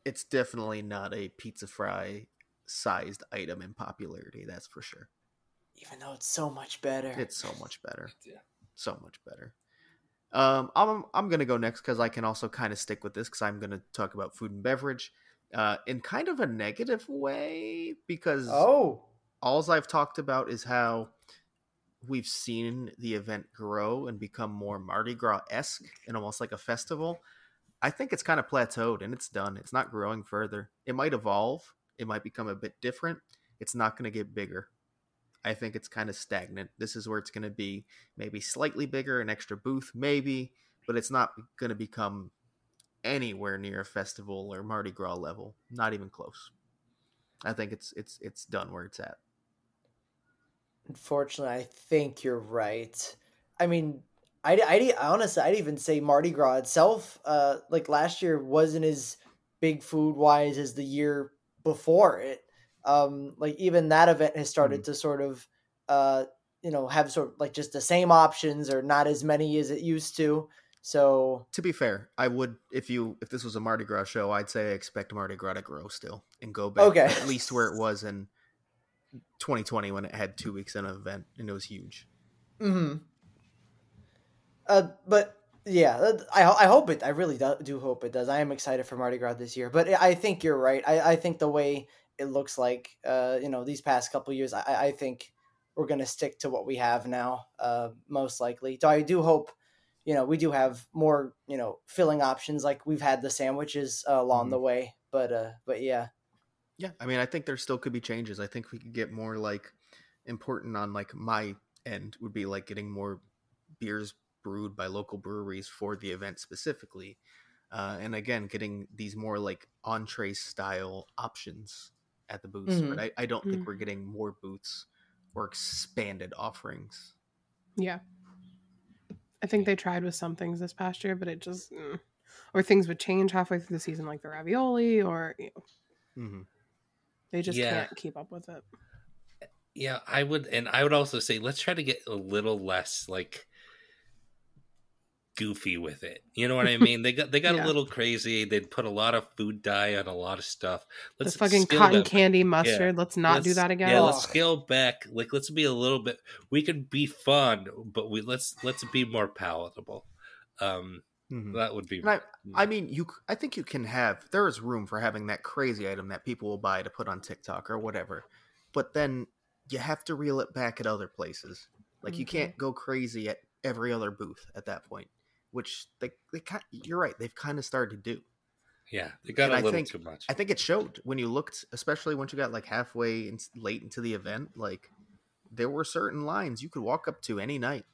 it's definitely not a pizza fry sized item in popularity, that's for sure. even though it's so much better. It's so much better. Yeah. So much better. Um, I'm I'm gonna go next because I can also kind of stick with this because I'm gonna talk about food and beverage, uh, in kind of a negative way because oh, alls I've talked about is how we've seen the event grow and become more Mardi Gras esque and almost like a festival. I think it's kind of plateaued and it's done. It's not growing further. It might evolve. It might become a bit different. It's not going to get bigger. I think it's kind of stagnant. This is where it's going to be maybe slightly bigger, an extra booth, maybe, but it's not going to become anywhere near a festival or Mardi Gras level. Not even close. I think it's it's it's done where it's at. unfortunately, I think you're right. I mean, I I honestly, I'd even say Mardi Gras itself, uh, like last year, wasn't as big food wise as the year before it. Um, like even that event has started to sort of, uh, you know, have sort of like just the same options or not as many as it used to. So To be fair, I would if you if this was a Mardi Gras show, I'd say I expect Mardi Gras to grow still and go back Okay. at least where it was in 2020 when it had two weeks in an event and it was huge. hmm Uh, but yeah, I I hope it. I really do, do hope it does. I am excited for Mardi Gras this year. But I think you're right. I, I think the way it looks like, uh, you know, these past couple years, I, I think we're gonna stick to what we have now, uh, most likely. So I do hope, you know, we do have more, you know, filling options. Like we've had the sandwiches uh, along Mhm. the way. But uh, but yeah, Yeah, I mean, I think there still could be changes. I think we could get more like important on like my end would be like getting more beers brewed by local breweries for the event specifically. Uh, and again, getting these more like entree style options at the booths. Mhm. But I, I don't think Mm. we're getting more booths or expanded offerings. Yeah. I think they tried with some things this past year, but it just mm. or things would change halfway through the season, like the ravioli, or you know, hmm they just Yeah. can't keep up with it. yeah. I would, and I would also say let's try to get a little less like goofy with it. You know what I (laughs) mean? They got they got Yeah. a little crazy. They'd put a lot of food dye on a lot of stuff. Let's fucking cotton that- candy mustard. Let's not do let's- that again. Yeah, let's scale back. Like let's be a little bit. We can be fun, but we let's let's be more palatable. Um, hmm that would be. And I, I mean, you. c- I think you can have. There is room for having that crazy item that people will buy to put on TikTok or whatever, but then you have to reel it back at other places. Like you can't go crazy at every other booth at that point, which they they kind. You're right. They've kind of started to do. yeah, they got and a I little think- too much. I think it showed when you looked, especially once you got like halfway and late into the event. Like there were certain lines you could walk up to any night,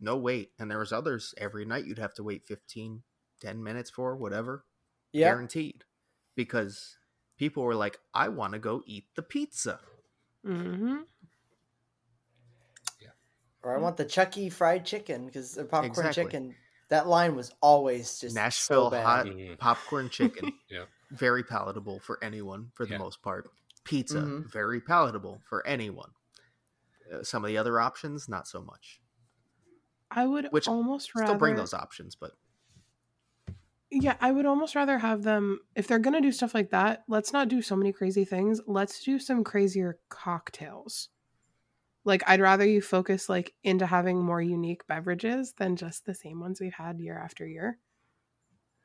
no wait, and there was others every night you'd have to wait 15, 10 minutes for whatever yeah. guaranteed because people were like i want to go eat the pizza Mm-hmm. Or I want the Chucky fried chicken because the popcorn Exactly. chicken. That line was always just nashville so bad. hot Mhm. popcorn chicken (laughs) Yeah. very palatable for anyone for the Yeah. most part pizza Mhm. very palatable for anyone Uh, some of the other options, not so much. I would Which almost rather Still bring those options, but Yeah, I would almost rather have them if they're gonna do stuff like that. Let's not do so many crazy things. Let's do some crazier cocktails. Like I'd rather you focus like into having more unique beverages than just the same ones we've had year after year,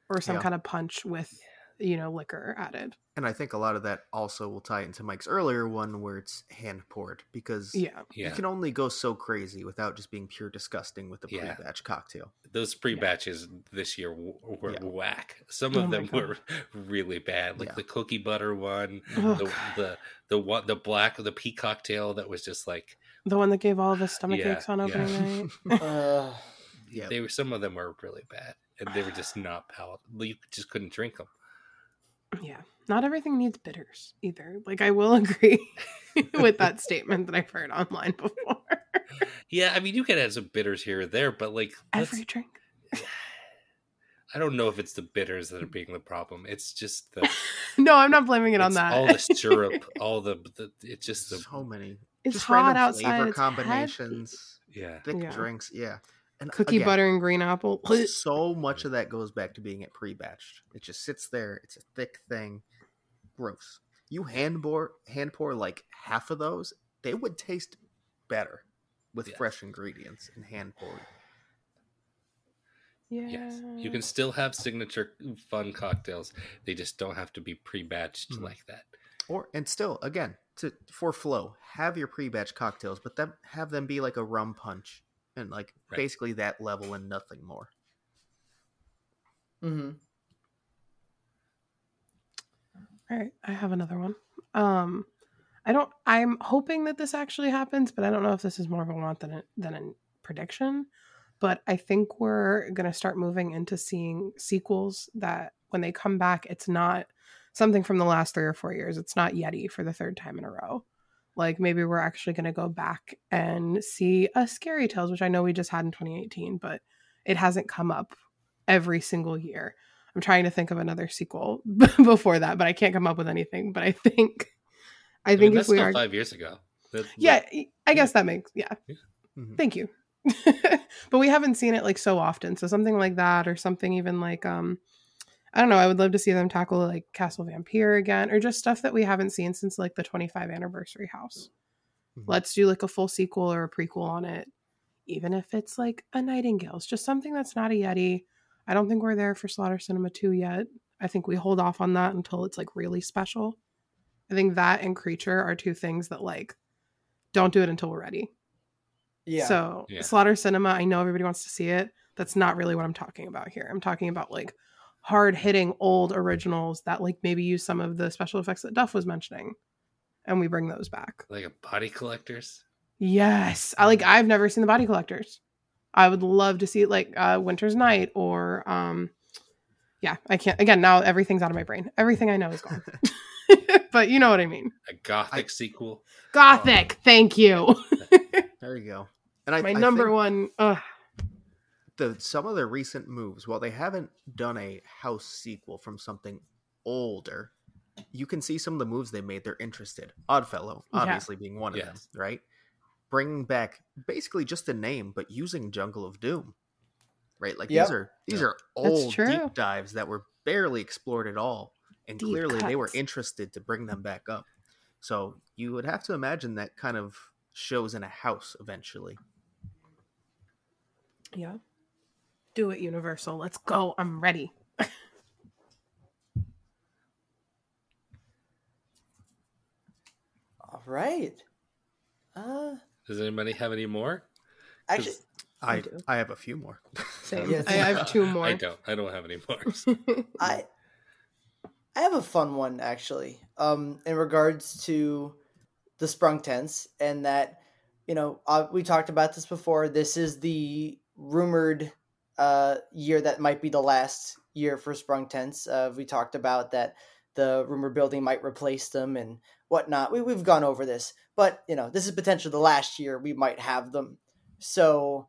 or some Yeah. kind of punch with you know liquor added. and I think a lot of that also will tie into Mike's earlier one where it's hand poured because Yeah, you can only go so crazy without just being pure disgusting with the pre-batch cocktail. those pre batches this year w- were Yeah. whack. Some Oh of my them were (laughs) really bad, like Yeah. the cookie butter one, Oh, the, God. the the one the black the pea cocktail that was just like the one that gave all of us stomach Yeah, aches on yeah. opening night. (laughs) (laughs) Uh, Yeah. they were some of them were really bad and they were just not palatable. You just couldn't drink them. yeah, not everything needs bitters either. Like I will (laughs) agree with that statement that I've heard online before. Yeah, I mean you can add some bitters here or there, but like let's- Every drink. (sighs) I don't know if it's the bitters that are being the problem. It's just the No, I'm not blaming it on that. all the syrup, all the, the it's just the so many it's just hot random outside. flavor it's heavy. combinations, yeah. thick Yeah. drinks, yeah. And Cookie again, butter and green apple. (laughs) So much of that goes back to being it pre-batched. It just sits there. It's a thick thing. Gross. You hand pour hand pour like half of those, they would taste better with Yeah. fresh ingredients and hand poured. Yeah. Yes, you can still have signature fun cocktails. They just don't have to be pre-batched Mhm. like that. Or and still again to for flow, have your pre-batch cocktails, but then have them be like a rum punch and like Right. basically that level and nothing more. Mm-hmm. All right, I have another one. Um, I don't. I'm hoping that this actually happens, but I don't know if this is more of a want than a, than a prediction. But I think we're gonna start moving into seeing sequels that when they come back, it's not something from the last three or four years. It's not Yeti for the third time in a row. Like maybe we're actually gonna go back and see a Scary Tales, which I know we just had in 2018, but it hasn't come up every single year. I'm trying to think of another sequel (laughs) before that, but I can't come up with anything. But I think, I I think mean, if that's we are, five years ago. That- yeah, that- I guess that makes yeah. Mhm. Thank you. (laughs) but we haven't seen it like so often, so something like that, or something even like um, I don't know. I would love to see them tackle like Castle Vampire again, or just stuff that we haven't seen since like the 25 anniversary house. Mhm. Let's do like a full sequel or a prequel on it, even if it's like a Nightingales, just something that's not a Yeti. I don't think we're there for Slaughter Cinema 2 yet. I think we hold off on that until it's like really special. I think that and Creature are two things that like don't do it until we're ready. Yeah. So Yeah. Slaughter Cinema, I know everybody wants to see it. That's not really what I'm talking about here. I'm talking about like hard hitting old originals that like maybe use some of the special effects that Duff was mentioning, and we bring those back. like a body collectors. Yes, I like. I've never seen the Body Collectors. I would love to see it like uh, Winter's Night or um, yeah. I can't again now. Everything's out of my brain. Everything I know is gone. (laughs) (laughs) but you know what I mean. A gothic sequel. Gothic. Thank you. (laughs) There you go. And I, my I number think one. Ugh. The some of the recent moves, while they haven't done a house sequel from something older, you can see some of the moves they made. They're interested. Oddfellow, Yeah. obviously being one of them, right? Bringing back basically just a name, but using Jungle of Doom, right? Like Yep. these are these Yep. are old deep dives that were barely explored at all, and Deep clearly they were interested to bring them back up. So you would have to imagine that kind of shows in a house eventually. Yeah. Do it, Universal. Let's go. I'm ready. (laughs) All right. Uh, Does anybody have any more? actually, I do. I have a few more. Same. Yes. (laughs) I have two (laughs) more. I don't. I don't have any more. I I have a fun one actually. Um, in regards to the sprung tents and that, you know, uh, we talked about this before. This is the rumored uh year that might be the last year for sprung tents. Uh, we talked about that the rumor building might replace them and whatnot. We we've gone over this, but you know, this is potentially the last year we might have them. So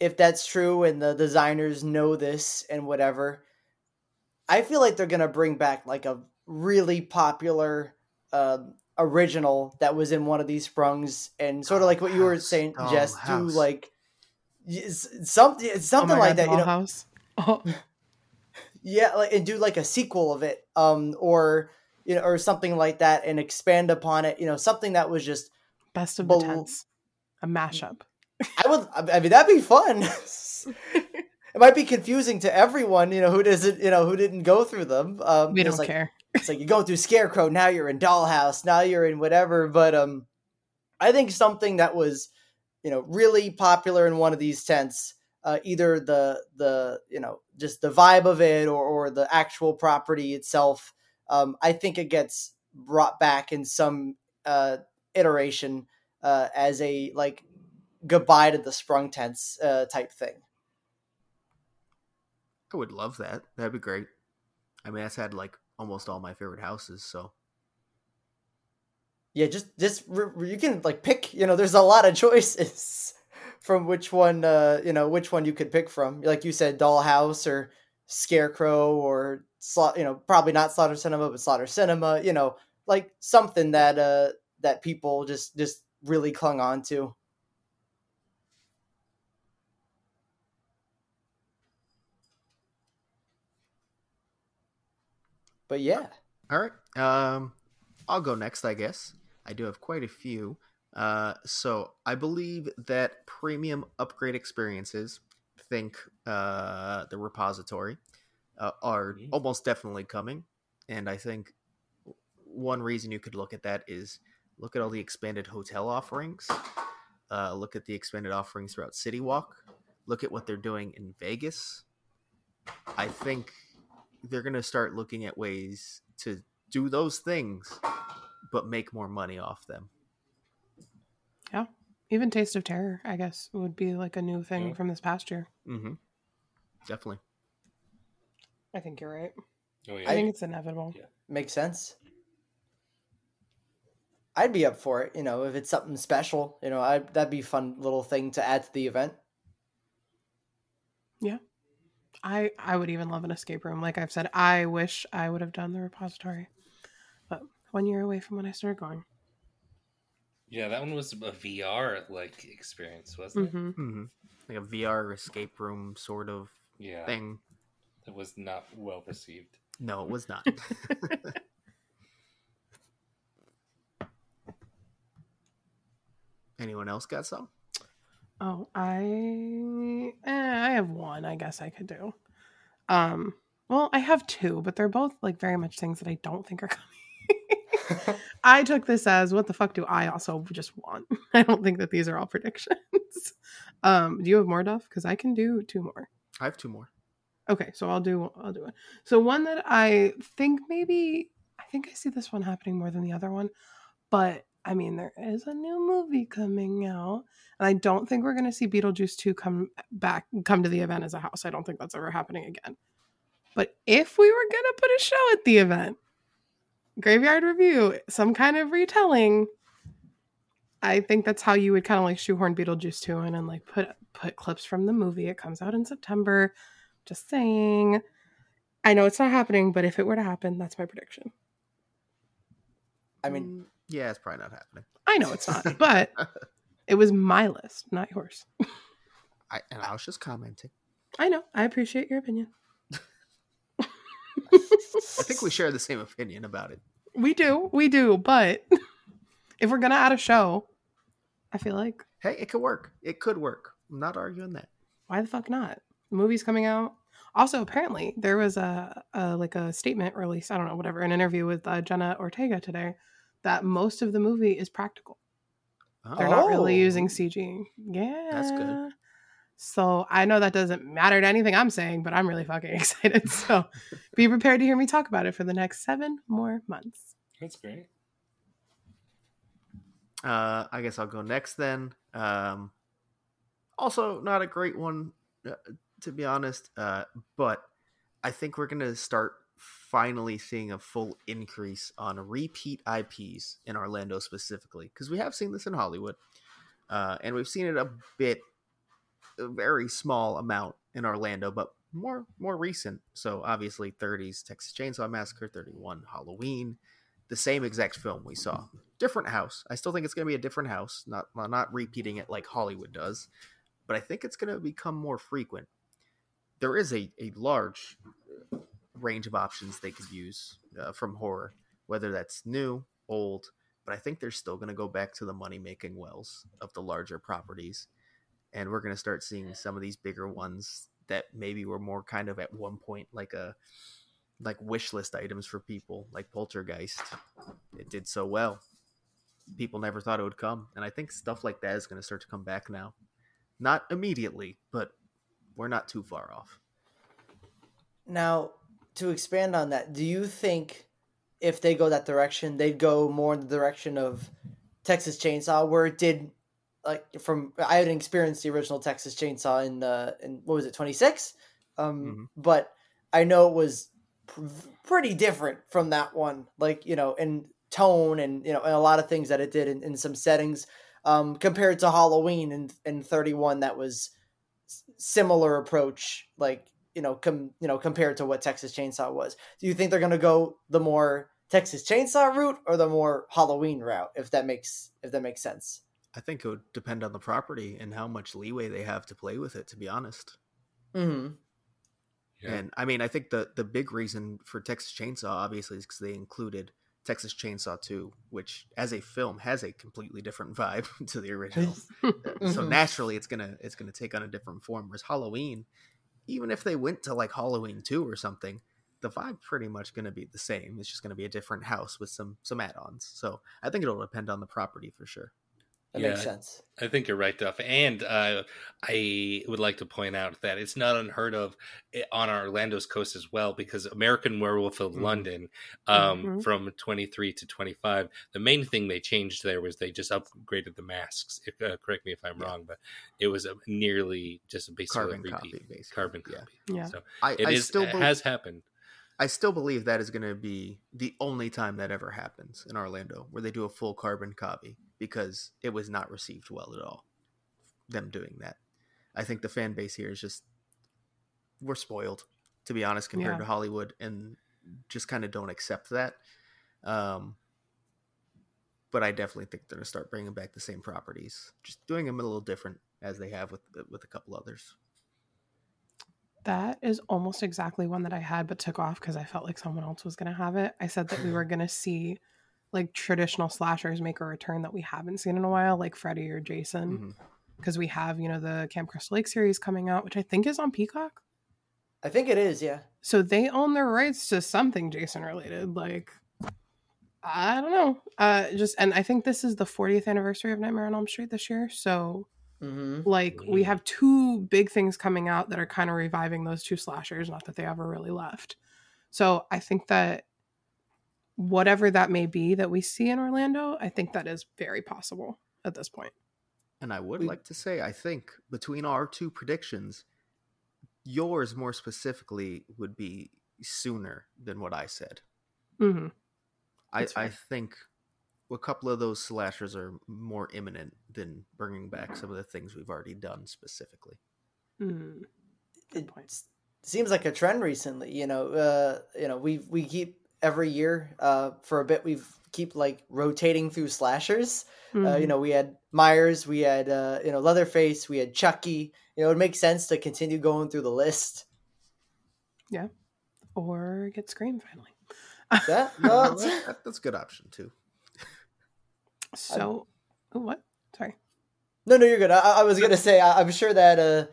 if that's true and the designers know this and whatever, I feel like they're gonna bring back like a really popular uh, original that was in one of these sprungs, and sort of like what you were saying, Jess, do like s- something Oh something like God, that. You know, Dollhouse. (laughs) Oh, yeah, like and do like a sequel of it, um, or you know, or something like that, and expand upon it. You know, something that was just best of the Bel- tents. A mashup. I would. I mean, that'd be fun. (laughs) it might be confusing to everyone, you know, who doesn't, you know, who didn't go through them. Um, We it's don't like, care. It's like you're going through Scarecrow, now you're in Dollhouse, now you're in whatever. But um, I think something that was, you know, really popular in one of these tents, uh, either the the you know just the vibe of it or or the actual property itself. Um, I think it gets brought back in some uh iteration uh as a like goodbye to the sprung tents uh type thing. I would love that. That'd be great. I mean, that's had like almost all my favorite houses. So yeah just just you can like pick you know there's a lot of (laughs) choices from which one uh you know which one you could pick from like you said dollhouse or scarecrow or Sla- you know probably not slaughter cinema but slaughter cinema you know like something that uh that people just just really clung on to but yeah All right. Um, I'll go next, I guess. I do have quite a few. Uh, so I believe that premium upgrade experiences, think uh, the repository, uh, are Mhm. almost definitely coming. And I think one reason you could look at that is look at all the expanded hotel offerings. Uh, look at the expanded offerings throughout City Walk. Look at what they're doing in Vegas. I think they're going to start looking at ways to do those things, but make more money off them. Yeah. Even Taste of Terror, I guess, would be like a new thing Yeah. from this past year. Mm-hmm. Definitely. I think you're right. Oh I think it's inevitable. Yeah. Makes sense. I'd be up for it, you know, if it's something special, you know, I that'd be a fun little thing to add to the event. Yeah. I I would even love an escape room. Like I've said, I wish I would have done the repository, but one year away from when I started going. yeah, that one was a VR like experience, wasn't hmm Mm-hmm. Like a VR escape room sort of? Yeah, thing. it was not well received. No, it was not. (laughs) Anyone else got some? Oh, I eh, I have one. I guess I could do. Um, well, I have two, but they're both like very much things that I don't think are coming. (laughs) I took this as what the fuck do I also just want? (laughs) I don't think that these are all predictions. (laughs) um, do you have more, Duff? Because I can do two more. I have two more. Okay, so I'll do I'll do it. So one that I think maybe I think I see this one happening more than the other one, but I mean there is a new movie coming out, and I don't think we're gonna see Beetlejuice two come back come to the event as a house. I don't think that's ever happening again. But if we were gonna put a show at the event, Graveyard Revue, some kind of retelling, I think that's how you would kind of like shoehorn Beetlejuice two in and like put put clips from the movie. It comes out in September. Just saying. I know it's not happening, but if it were to happen, that's my prediction. I mean, Mm, yeah, it's probably not happening. I know it's not, (laughs) but it was my list, not yours. I, and I was just commenting. I know. I appreciate your opinion. (laughs) I think we share the same opinion about it. We do. We do. But (laughs) if we're going to add a show, I feel like, Hey, it could work. It could work. I'm not arguing that. why the fuck not? The movie's coming out. Also, apparently, there was a, a like a statement released. I don't know, whatever, an interview with uh, Jenna Ortega today that most of the movie is practical. They're not really Oh. using CG. Yeah. That's good. So I know that doesn't matter to anything I'm saying, but I'm really fucking (laughs) excited. So be prepared to hear me talk about it for the next seven more months. That's great. Uh, I guess I'll go next then. Um, also, not a great one, uh, to be honest. Uh, but I think we're gonna start finally seeing a full increase on repeat IPs in Orlando specifically, because we have seen this in Hollywood, uh, and we've seen it a bit, a very small amount in Orlando, but more more recent. So obviously, 30s Texas Chainsaw Massacre, 31 Halloween, the same exact film we saw. Different house. I still think it's going to be a different house, not not repeating it like Hollywood does, but I think it's going to become more frequent. There is a, a large range of options they could use uh, from horror, whether that's new, old, but I think they're still going to go back to the money making wells of the larger properties. And we're going to start seeing some of these bigger ones that maybe were more kind of at one point like a like wish list items for people, like Poltergeist. It did so well. People never thought it would come, and I think stuff like that is going to start to come back now. Not immediately, but we're not too far off. Now, to expand on that, do you think if they go that direction, they'd go more in the direction of Texas Chainsaw, where it did like from I hadn't experienced the original Texas Chainsaw in the in what was it twenty six, um, Mhm. but I know it was pr- pretty different from that one. Like you know, in tone and you know, and a lot of things that it did in, in some settings, um, compared to Halloween in in thirty one that was similar approach. Like you know, com you know, compared to what Texas Chainsaw was. Do you think they're gonna go the more Texas Chainsaw route or the more Halloween route? If that makes if that makes sense. I think it would depend on the property and how much leeway they have to play with it. To be honest, Mm-hmm. Yeah. and I mean, I think the the big reason for Texas Chainsaw obviously is because they included Texas Chainsaw Two, which as a film has a completely different (laughs) vibe to the original. (laughs) so Mhm. naturally, it's gonna it's gonna take on a different form. Whereas Halloween, even if they went to like Halloween Two or something, the vibe pretty much gonna be the same. It's just gonna be a different house with some some add-ons. So I think it'll depend on the property for sure. That Yeah. makes sense. I think you're right, Duff. And uh, I would like to point out that it's not unheard of i- on Orlando's coast as well, because American Werewolf of Mhm. London um, Mhm. from 23 to 25, the main thing they changed there was they just upgraded the masks. If, uh, correct me if I'm Yeah. wrong, but it was a nearly just a basically Carbon a copy, basically. Carbon Yeah. copy. Yeah. So I, it I is still it has happened. I still believe that is going to be the only time that ever happens in Orlando where they do a full carbon copy because it was not received well at all. Them doing that. I think the fan base here is just we're spoiled to be honest compared Yeah. to Hollywood and just kind of don't accept that. Um but I definitely think they're going to start bringing back the same properties, just doing them a little different as they have with with a couple others. That is almost exactly one that I had but took off because I felt like someone else was going to have it. I said that we were (laughs) going to see like traditional slashers make a return that we haven't seen in a while, like Freddy or Jason, because we have, you know, the Camp Crystal Lake series coming out, which I think is on Peacock. I think it is. Yeah. So they own their rights to something Jason related. Like, I don't know. Uh, just, and I think this is the 40th anniversary of Nightmare on Elm Street this year. So Mm-hmm. like we Mm. have two big things coming out that are kind of reviving those two slashers not that they ever really left so i think that whatever that may be that we see in orlando i think that is very possible at this point. point And I would We- like to say, I think between our two predictions, yours more specifically would be sooner than what I said. hmm I, I think a couple of those slashers are more imminent than bringing back some of the things we've already done specifically. mm Good It seems like a trend recently. You know, uh, you know, we we keep every year uh, for a bit. We've keep like rotating through slashers. Uh, you Mhm. know, we had Myers, we had uh, you know Leatherface, we had Chucky. You know, it makes sense to continue going through the list. Yeah, or get scream finally Yeah, Uh, (laughs) no, that- that- that's a good option too. So oh, what sorry no, no, you're good. I, I was gonna say I, I'm sure that uh,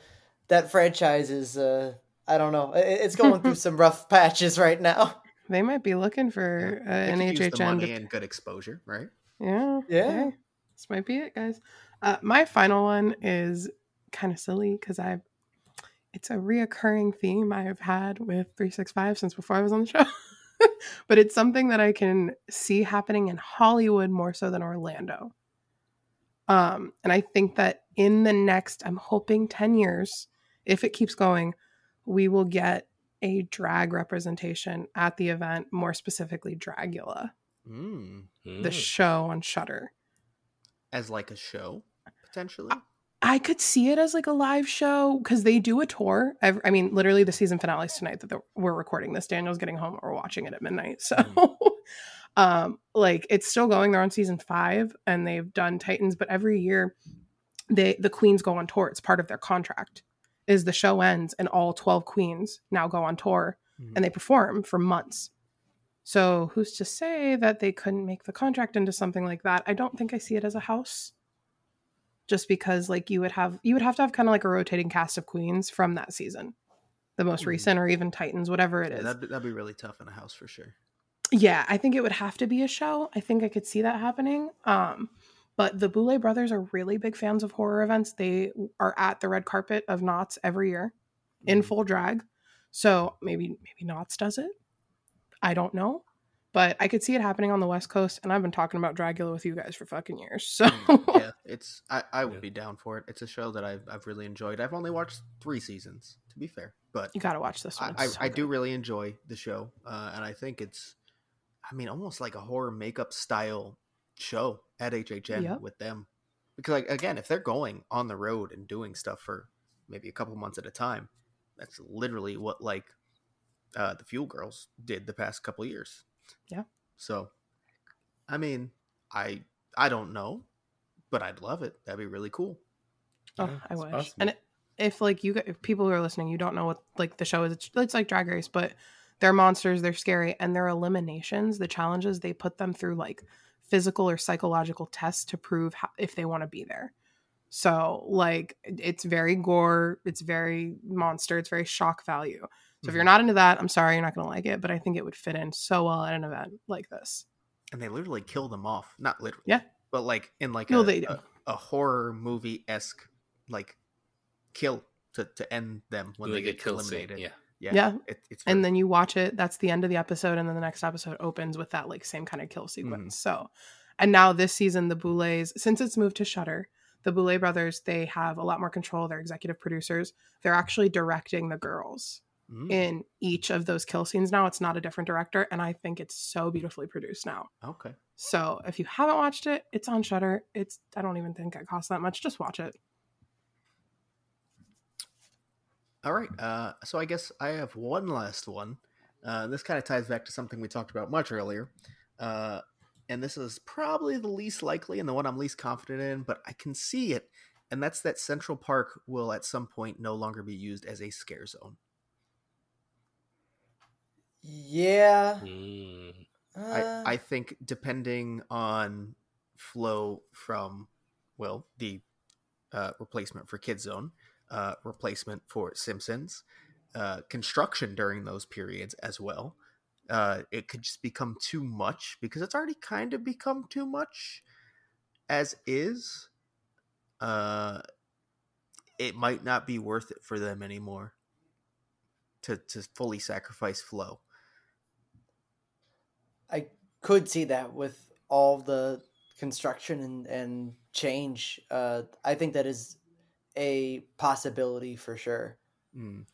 that franchise is uh, I don't know, it, it's (laughs) going through some rough patches right now. they might be looking for uh, an could the hhn money to and good exposure, right? Yeah. Yeah. hey, this might be it, guys. Uh, my final one is kind of silly because I've it's a reoccurring theme I have had with 365 since before I was on the show. (laughs) (laughs) but it's something that I can see happening in Hollywood more so than Orlando. Um, and I think that in the next, I'm hoping 10 years, if it keeps going, we will get a drag representation at the event, more specifically Dragula, Mm. the Mm. show on Shudder. As like a show, potentially. I could see it as like a live show because they do a tour. Ev- I mean, literally the season finale is tonight that we're recording this. Daniel's getting home. We're watching it at midnight. So (laughs) Um, like it's still going. They're on season five, and they've done Titans, but every year they the queens go on tour. It's part of their contract. Is the show ends and all twelve queens now go on tour Mhm. and they perform for months. So who's to say that they couldn't make the contract into something like that? I don't think I see it as a house. Just because like you would have you would have to have kind of like a rotating cast of queens from that season. The most Mhm. recent or even Titans, whatever it Yeah, is. that'd, be- that'd be really tough in a house for sure. Yeah, I think it would have to be a show. I think I could see that happening. Um, but the Boulet brothers are really big fans of horror events. They are at the red carpet of Knott's every year in Mhm. full drag. So maybe maybe Knott's does it. I don't know. But I could see it happening on the West Coast, and I've been talking about Dragula with you guys for fucking years. So yeah, (laughs) it's I, I would Yeah. be down for it. It's a show that I've I've really enjoyed. I've only watched three seasons, to be fair, but you gotta watch this one. I, so I do really enjoy the show, uh, and I think it's, I mean, almost like a horror makeup style show at HHN Yep. with them, because like again, if they're going on the road and doing stuff for maybe a couple months at a time, that's literally what like uh, the Fuel Girls did the past couple years. Yeah. So, I mean, I I don't know, but I'd love it. That'd be really cool. Oh, Yeah, I wish. possible. And it, if like you, if people who are listening, you don't know what like the show is. It's, it's like Drag Race, but they're monsters. They're scary, and their eliminations, the challenges, they put them through like physical or psychological tests to prove how, if they want to be there. So like it's very gore. It's very monster. It's very shock value. So if you're not into that, I'm sorry, you're not gonna like it. But I think it would fit in so well at an event like this. and they literally kill them off. Not literally, Yeah. but like in like No, a, they do. a, a horror movie esque like kill to, to end them when like they a get kill scene. eliminated. Yeah. yeah, Yeah. It, it's and then you watch it that's the end of the episode and then the next episode opens with that like same kind of kill mm-hmm. sequence so and now this season the boulets since it's moved to shudder the boulet brothers they have a lot more control they're executive producers they're actually directing the girls Mm, in each of those kill scenes now it's not a different director and i think it's so beautifully produced now okay. so if you haven't watched it it's on shudder it's i don't even think it costs that much just watch it All right. Uh, so I guess I have one last one. Uh, this kind of ties back to something we talked about much earlier. Uh, and this is probably the least likely and the one I'm least confident in, but I can see it. And that's that Central Park will at some point no longer be used as a scare zone. Yeah. Mm. uh, I, I think depending on flow from, well, the uh, replacement for Kid Zone, uh, replacement for Simpsons, uh, construction during those periods as well, uh, it could just become too much because it's already kind of become too much as is. Uh, it might not be worth it for them anymore to to fully sacrifice flow. I could see that with all the construction and, and change. Uh, I think that is a possibility for sure. Mm.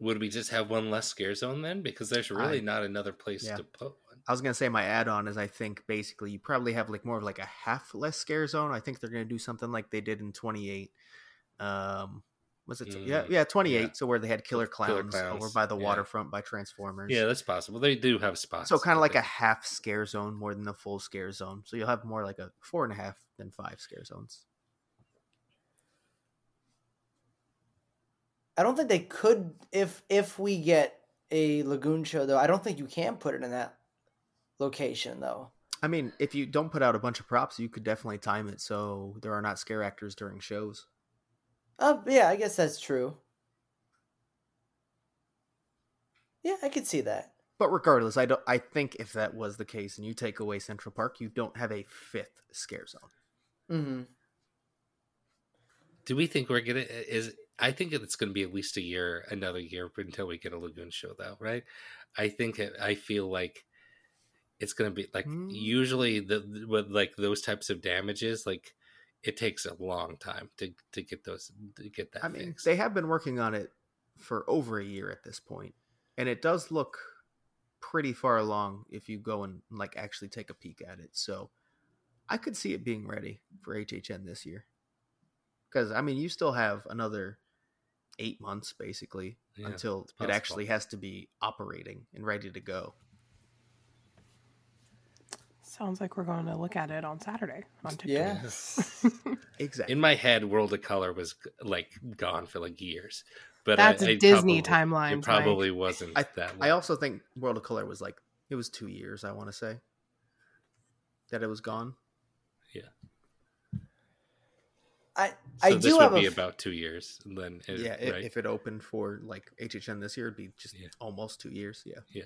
Would we just have one less scare zone then? Because there's really I- not another place yeah. to put one. I was gonna say my add-on is I think basically you probably have like more of like a half less scare zone. I think they're gonna do something like they did in 28. Um, was it? yeah, Mm, yeah, 28. yeah. So where they had killer Killer clowns, over by the yeah. waterfront by Transformers. Yeah, that's possible. They do have spots. so kind of but like a half scare zone more than the full scare zone. So you'll have more like a four and a half than five scare zones. I don't think they could if if we get a lagoon show though. I don't think you can put it in that location though. I mean, if you don't put out a bunch of props, you could definitely time it so there are not scare actors during shows. Uh, yeah, I guess that's true. Yeah, I could see that. But regardless, I don't. I think if that was the case, and you take away Central Park, you don't have a fifth scare zone. hmm Do we think we're gonna is? I think it's going to be at least a year, another year until we get a lagoon show, though, right? I think it, I feel like it's going to be like Hmm. usually the with like those types of damages, like it takes a long time to to get those to get that I mean, fixed. they have been working on it for over a year at this point, and it does look pretty far along if you go and like actually take a peek at it. So, I could see it being ready for HHN this year. Because I mean, you still have another eight months basically Yeah, until it actually has to be operating and ready to go. Sounds like we're going to look at it on Saturday on TikTok. Yes, (laughs) Exactly. In my head, World of Color was like gone for like years, but That's I, a I Disney probably- timeline. It probably wasn't I, that. I also think World of Color was like it was two years. I want to say that it was gone. Yeah. I so I this do would have be a f- about two years. and Then it, yeah, i- right? if it opened for like HHN this year, it'd be just Yeah. almost two years. Yeah, yeah.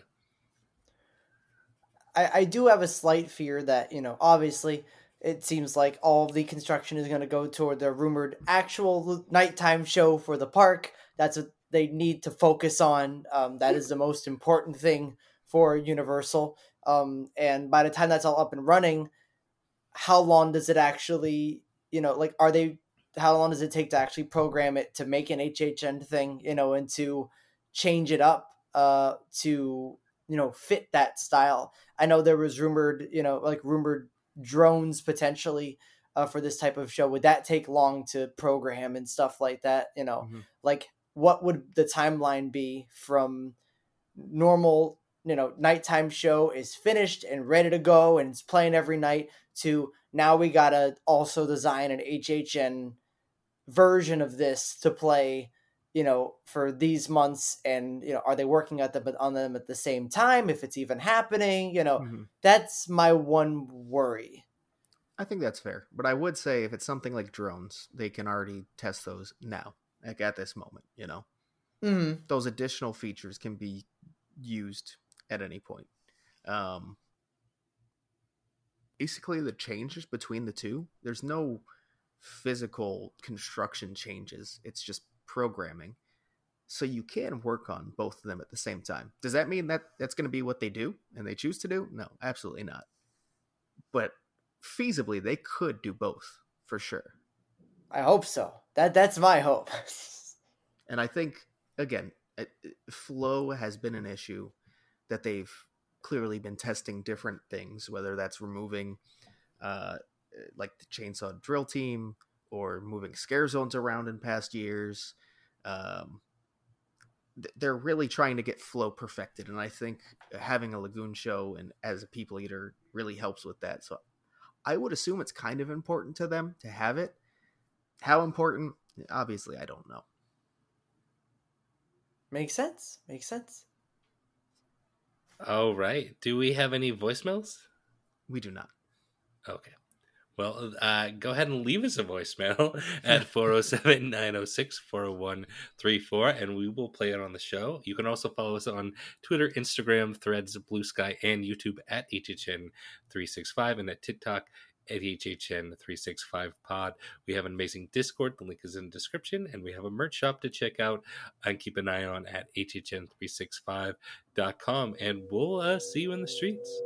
I, I do have a slight fear that you know obviously it seems like all the construction is going to go toward the rumored actual nighttime show for the park. That's what they need to focus on. Um, that is the most important thing for universal. Um, and by the time that's all up and running how long does it actually you know like are they how long does it take to actually program it to make an hhn thing you know and to change it up uh to you know fit that style I know there was rumored, you know, like rumored drones potentially uh, for this type of show. Would that take long to program and stuff like that? You know, Mhm. like what would the timeline be from normal, you know, nighttime show is finished and ready to go and it's playing every night to now we gotta also design an HHN version of this to play you know for these months and you know are they working at them on them at the same time if it's even happening you know Mhm. that's my one worry I think that's fair. But I would say if it's something like drones, they can already test those now, like at this moment. You know, mm-hmm. those additional features can be used at any point. Um, basically, the changes between the two, there's no physical construction changes. It's just programming. So you can work on both of them at the same time. Does that mean that that's going to be what they do and they choose to do? No, absolutely not. But feasibly, they could do both for sure. i hope so that that's my hope (laughs) And I think again, it- it- flow has been an issue that they've clearly been testing different things, whether that's removing, uh, like the chainsaw drill team or moving scare zones around in past years. Um, th- they're really trying to get flow perfected, and I think having a lagoon show and as a people eater really helps with that. So I would assume it's kind of important to them to have it. How important? Obviously, I don't know. makes sense makes sense All right. Do we have any voicemails? We do not. Okay. Well, uh, go ahead and leave us a voicemail (laughs) at 407 906 4134, and we will play it on the show. You can also follow us on Twitter, Instagram, Threads, Blue Sky, and YouTube at HHN365 and at TikTok at HHN365pod. We have an amazing Discord. The link is in the description, and we have a merch shop to check out and keep an eye on at HHN365.com. And we'll uh, see you in the streets.